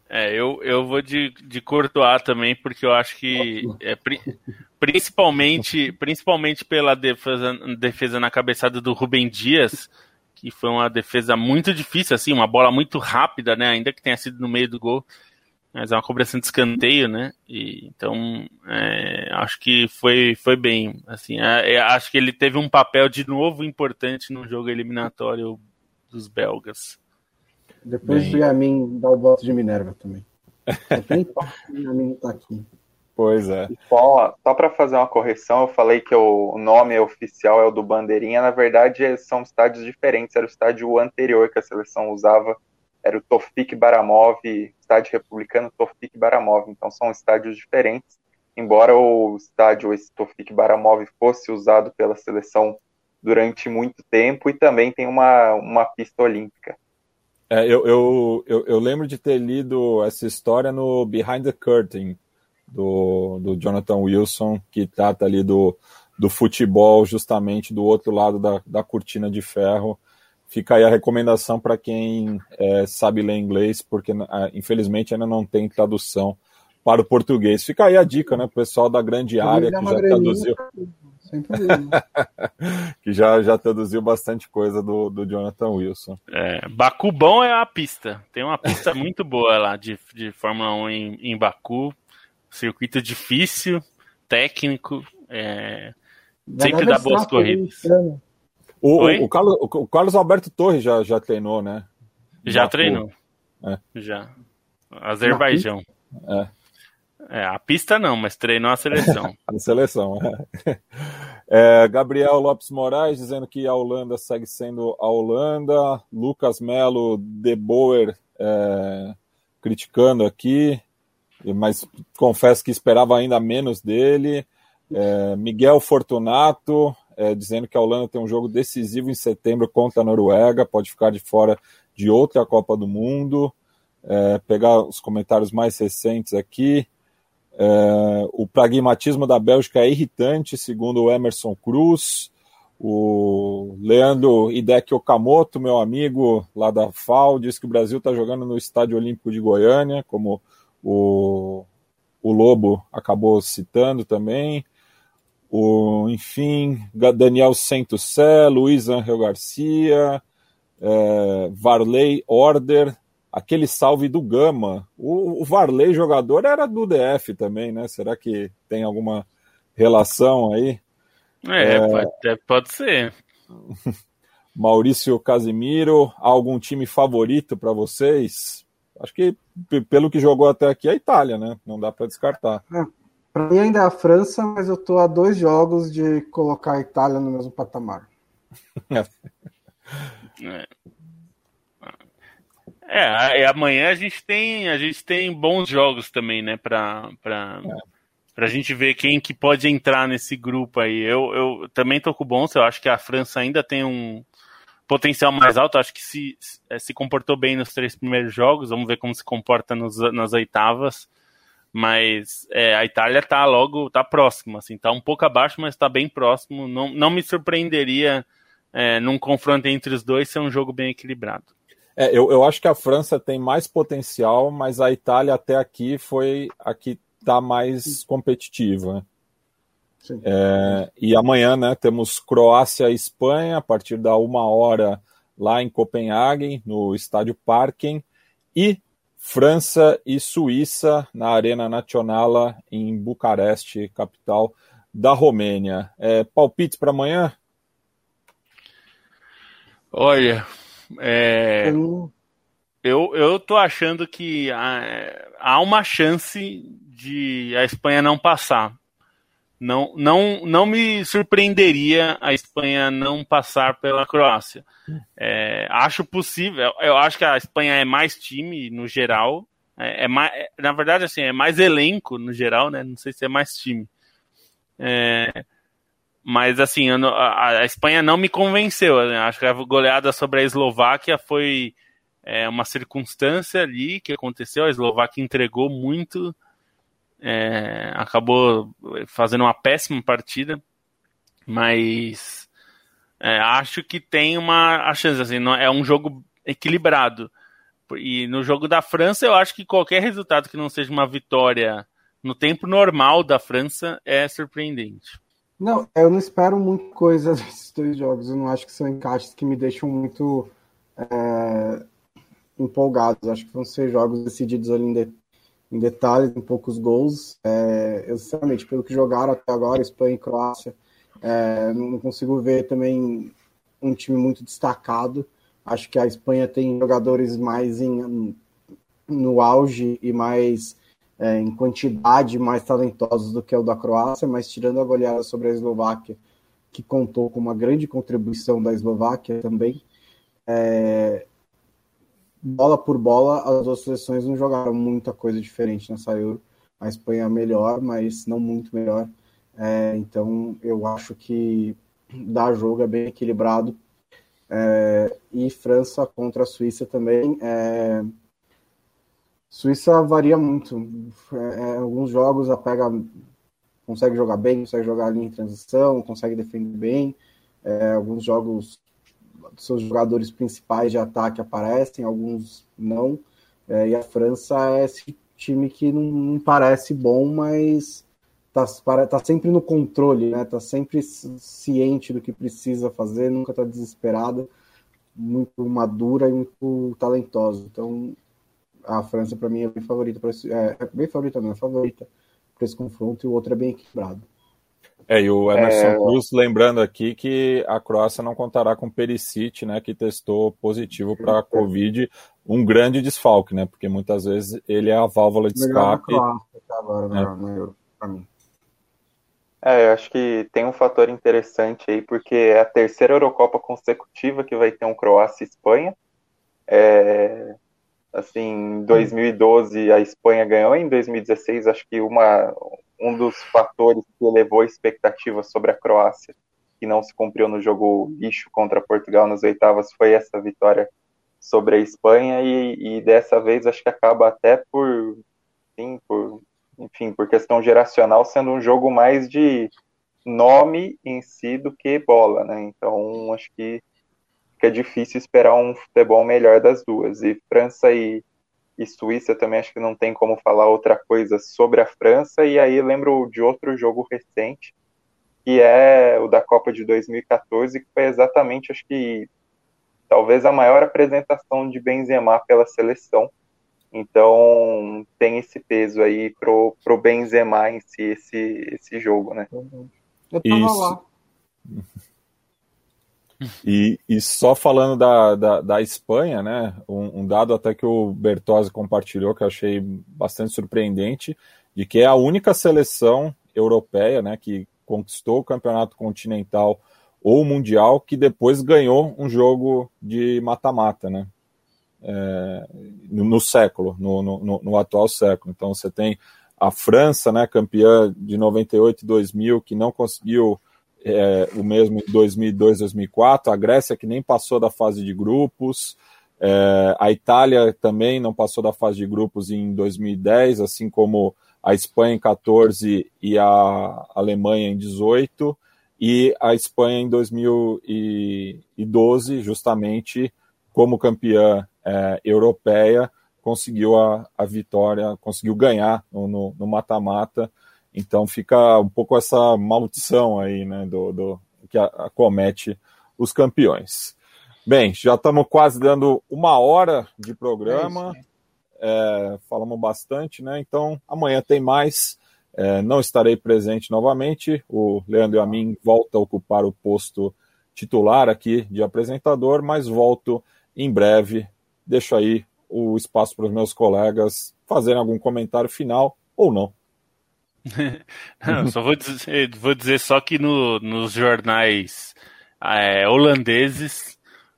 É, eu, eu vou de, de Courtois também, porque eu acho que é, principalmente, principalmente pela defesa, defesa na cabeçada do Rubem Dias, que foi uma defesa muito difícil, assim, uma bola muito rápida, né? Ainda que tenha sido no meio do gol mas é uma cobrança de escanteio, né? E, então, é, acho que foi, foi bem. Assim, é, é, acho que ele teve um papel de novo importante no jogo eliminatório dos belgas. Depois bem... do Yamin dar o voto de Minerva também. Tem o Yamin tá aqui. Pois é. Só, só para fazer uma correção, eu falei que o nome oficial é o do Bandeirinha. Na verdade, são estádios diferentes. Era o estádio anterior que a seleção usava era o Tofik Baramov, estádio republicano Tofik Baramov, então são estádios diferentes, embora o estádio esse Tofik Baramov fosse usado pela seleção durante muito tempo e também tem uma, uma pista olímpica. É, eu, eu, eu, eu, lembro de ter lido essa história no Behind the Curtain, do, do Jonathan Wilson, que trata ali do, do futebol, justamente do outro lado da, da cortina de ferro. Fica aí a recomendação para quem é, sabe ler inglês, porque ah, infelizmente ainda não tem tradução para o português. Fica aí a dica, né, pessoal da grande área que já traduziu. <laughs> que já, já traduziu bastante coisa do, do Jonathan Wilson. É, Baku bom é a pista. Tem uma pista <laughs> muito boa lá de, de Fórmula 1 em, em Baku. Circuito difícil, técnico, é, sempre dá boas corridas. O, o, o, Carlos, o, Carlos, Alberto Torres já, já treinou, né? Já Baku. treinou. É. Já. Azerbaijão. É. É, a pista não, mas treinou a seleção. <laughs> a seleção, é. é. Gabriel Lopes Moraes dizendo que a Holanda segue sendo a Holanda. Lucas Melo de Boer é, criticando aqui, mas confesso que esperava ainda menos dele. É, Miguel Fortunato é, dizendo que a Holanda tem um jogo decisivo em setembro contra a Noruega, pode ficar de fora de outra Copa do Mundo. É, pegar os comentários mais recentes aqui. É, o pragmatismo da Bélgica é irritante, segundo o Emerson Cruz. O Leandro Hideki Okamoto, meu amigo lá da FAO, diz que o Brasil está jogando no Estádio Olímpico de Goiânia, como o, o Lobo acabou citando também. O, enfim, Daniel Sentocé, Luiz Angel Garcia, é, Varley Order, aquele salve do Gama. O, o Varley, jogador, era do DF também, né? Será que tem alguma relação aí? É, é... Pode, é, pode ser. <laughs> Maurício Casimiro, algum time favorito para vocês? Acho que pelo que jogou até aqui é a Itália, né? Não dá para descartar. É, para mim ainda é a França, mas eu tô a dois jogos de colocar a Itália no mesmo patamar. <laughs> é. É, amanhã a gente tem a gente tem bons jogos também, né, para para é. a gente ver quem que pode entrar nesse grupo aí. Eu, eu também tô com o Bonsa, eu acho que a França ainda tem um potencial mais alto, acho que se, se comportou bem nos três primeiros jogos, vamos ver como se comporta nos, nas oitavas. Mas é, a Itália tá logo, tá próximo, assim, tá um pouco abaixo, mas tá bem próximo. Não, não me surpreenderia é, num confronto entre os dois ser um jogo bem equilibrado. É, eu, eu acho que a França tem mais potencial, mas a Itália até aqui foi a que está mais competitiva. É, e amanhã né, temos Croácia e Espanha, a partir da uma hora lá em Copenhague, no estádio Parken, e França e Suíça na Arena Nacional em Bucareste, capital da Romênia. É, palpites para amanhã? Olha, é, eu, eu tô achando que há, há uma chance de a Espanha não passar. Não, não, não me surpreenderia a Espanha não passar pela Croácia. É, acho possível. Eu acho que a Espanha é mais time no geral. É, é mais, é, na verdade, assim, é mais elenco no geral, né? Não sei se é mais time. É, mas assim, a, a, Espanha não me convenceu. Né? Acho que a goleada sobre a Eslováquia foi é, uma circunstância ali que aconteceu. A Eslováquia entregou muito, é, acabou fazendo uma péssima partida, mas é, acho que tem uma a chance. Assim, não, é um jogo equilibrado. E no jogo da França, eu acho que qualquer resultado que não seja uma vitória no tempo normal da França é surpreendente. Não, eu não espero muita coisa <laughs> desses dois jogos. Eu não acho que são encaixes que me deixam muito é, empolgados. Acho que vão ser jogos decididos ali em, de, em detalhes, em poucos gols. É, eu, sinceramente, pelo que jogaram até agora, Espanha e Croácia, é, não consigo ver também um time muito destacado. Acho que a Espanha tem jogadores mais em, no auge e mais é, em quantidade mais talentosos do que o da Croácia, mas tirando a goleada sobre a Eslováquia, que contou com uma grande contribuição da Eslováquia também, é, bola por bola, as duas seleções não jogaram muita coisa diferente nessa Euro. A Espanha é melhor, mas não muito melhor. É, então eu acho que dá jogo é bem equilibrado. É, e França contra a Suíça também. É, Suíça varia muito. É, é, alguns jogos a pega consegue jogar bem, consegue jogar ali em transição, consegue defender bem. É, alguns jogos seus jogadores principais de ataque aparecem, alguns não. É, e a França é esse time que não, não parece bom, mas tá, tá sempre no controle, né? Tá sempre ciente do que precisa fazer, nunca tá desesperada, muito madura e muito talentosa. Então, a França para mim é bem favorita para esse, é, é, bem favorita não, é favorita para esse confronto e o outro é bem equilibrado. É, e o Emerson é... Cruz lembrando aqui que a Croácia não contará com Perisic, né, que testou positivo para a Covid, um grande desfalque, né, porque muitas vezes ele é a válvula de escape. Agora, né, é. mim. É, eu acho que tem um fator interessante aí, porque é a terceira Eurocopa consecutiva que vai ter um Croácia e Espanha. É, assim, em 2012 a Espanha ganhou, em 2016 acho que uma, um dos fatores que elevou a expectativa sobre a Croácia, que não se cumpriu no jogo lixo contra Portugal nas oitavas, foi essa vitória sobre a Espanha e, e dessa vez acho que acaba até por, sim, por, enfim, por questão geracional sendo um jogo mais de nome em si do que bola, né? Então acho que fica difícil esperar um futebol melhor das duas. E França e, e Suíça também acho que não tem como falar outra coisa sobre a França. E aí lembro de outro jogo recente, que é o da Copa de 2014, que foi exatamente, acho que talvez a maior apresentação de Benzema pela seleção. Então tem esse peso aí pro, pro Benzema em si, esse, esse jogo, né? Eu tava Isso. lá. E, e só falando da, da, da Espanha, né, um, um, dado até que o Bertozzi compartilhou que eu achei bastante surpreendente, de que é a única seleção europeia né, que conquistou o campeonato continental ou mundial que depois ganhou um jogo de mata-mata, né? É, no, no, século, no, no, no, atual século. Então você tem a França, né, campeã de 98 e 2000, que não conseguiu é, o mesmo em 2002, 2004, a Grécia que nem passou da fase de grupos, é, a Itália também não passou da fase de grupos em 2010, assim como a Espanha em 14 e a Alemanha em 18, e a Espanha em 2012, justamente como campeã é, europeia, conseguiu a, a vitória, conseguiu ganhar no mata-mata então fica um pouco essa maldição aí, né, do, do que acomete os campeões. Bem, já estamos quase dando uma hora de programa. É é, falamos bastante, né? Então amanhã tem mais. É, não estarei presente novamente. O Leandro e a mim volta a ocupar o posto titular aqui de apresentador, mas volto em breve. Deixo aí o espaço para os meus colegas fazerem algum comentário final ou não. <laughs> Não, só vou dizer, vou dizer só que no, nos jornais é, holandeses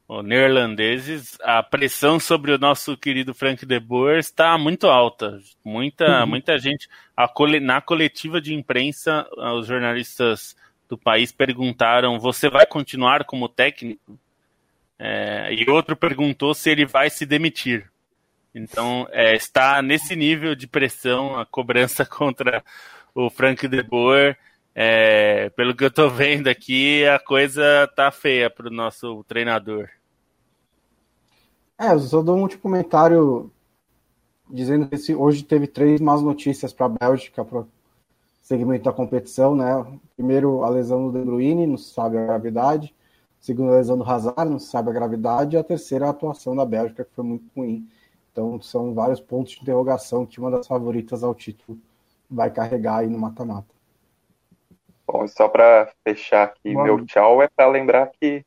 ou neerlandeses, a pressão sobre o nosso querido Frank de Boer está muito alta. Muita, uhum. muita gente. Cole, na coletiva de imprensa, os jornalistas do país perguntaram: você vai continuar como técnico? É, e outro perguntou se ele vai se demitir. Então, é, está nesse nível de pressão a cobrança <laughs> contra o Frank de Boer. É, pelo que eu tô vendo aqui, a coisa tá feia pro nosso treinador. É, eu só dou um último comentário dizendo que hoje teve três más notícias para a Bélgica para segmento da competição, né? Primeiro, a lesão do De Bruyne, não se sabe a gravidade. Segundo, a lesão do Hazard, não se sabe a gravidade. E a terceira, a atuação da Bélgica, que foi muito ruim. Então, são vários pontos de interrogação que uma das favoritas ao título vai carregar aí no mata-mata. Bom, só para fechar aqui, Bom. meu tchau é para lembrar que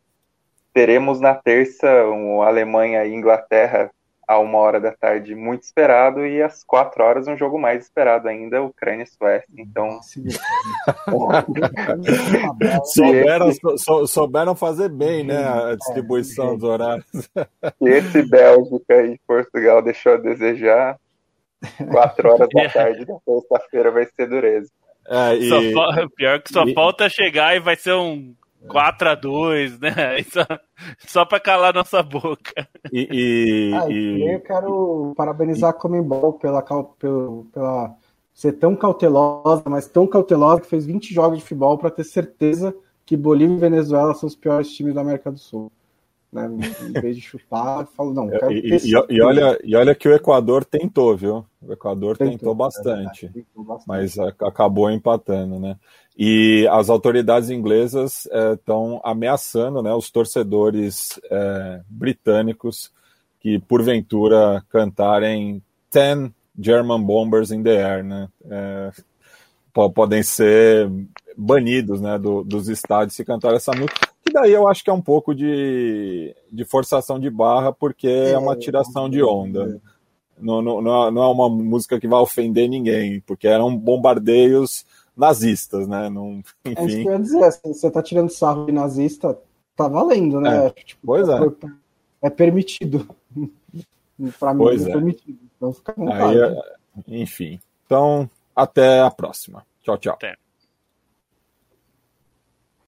teremos na terça um Alemanha e Inglaterra a uma hora da tarde muito esperado e às quatro horas um jogo mais esperado ainda, Ucrânia e Suécia. Então. souberam, <laughs> sou, souberam fazer bem, né? A distribuição dos horários. E <laughs> esse Bélgica e Portugal deixou a desejar. Quatro horas da <laughs> tarde da terça-feira vai ser dureza. É, e... só, pior que só e... falta chegar e vai ser um 4x2, né? <laughs> Só, só para calar nossa boca. E, e, ah, e... eu quero parabenizar a Comembol pela, pela, pela ser tão cautelosa, mas tão cautelosa que fez 20 jogos de futebol para ter certeza que Bolívia e Venezuela são os piores times da América do Sul. Né? Em vez de chutar, falo, não, quero e, e, e, olha, e olha que o Equador tentou, viu? O Equador tentou, tentou bastante, é tentou bastante, mas acabou empatando, né? E as autoridades inglesas estão é, ameaçando né, os torcedores é, britânicos que, porventura, cantarem 10 German Bombers in the Air, né? É, podem ser banidos né, do, dos estádios se cantar essa música. E daí eu acho que é um pouco de, de forçação de barra, porque é, é uma tiração de onda. Não, não, não é uma música que vai ofender ninguém, porque eram bombardeios nazistas, né? Não, enfim. <laughs> É isso que eu ia dizer, assim, você tá tirando sarro de nazista, tá valendo, né? É. Tipo, pois é. É permitido. <laughs> pra mim pois é, é permitido. Então fica Aí, enfim. Então, até a próxima. Tchau, tchau. Até.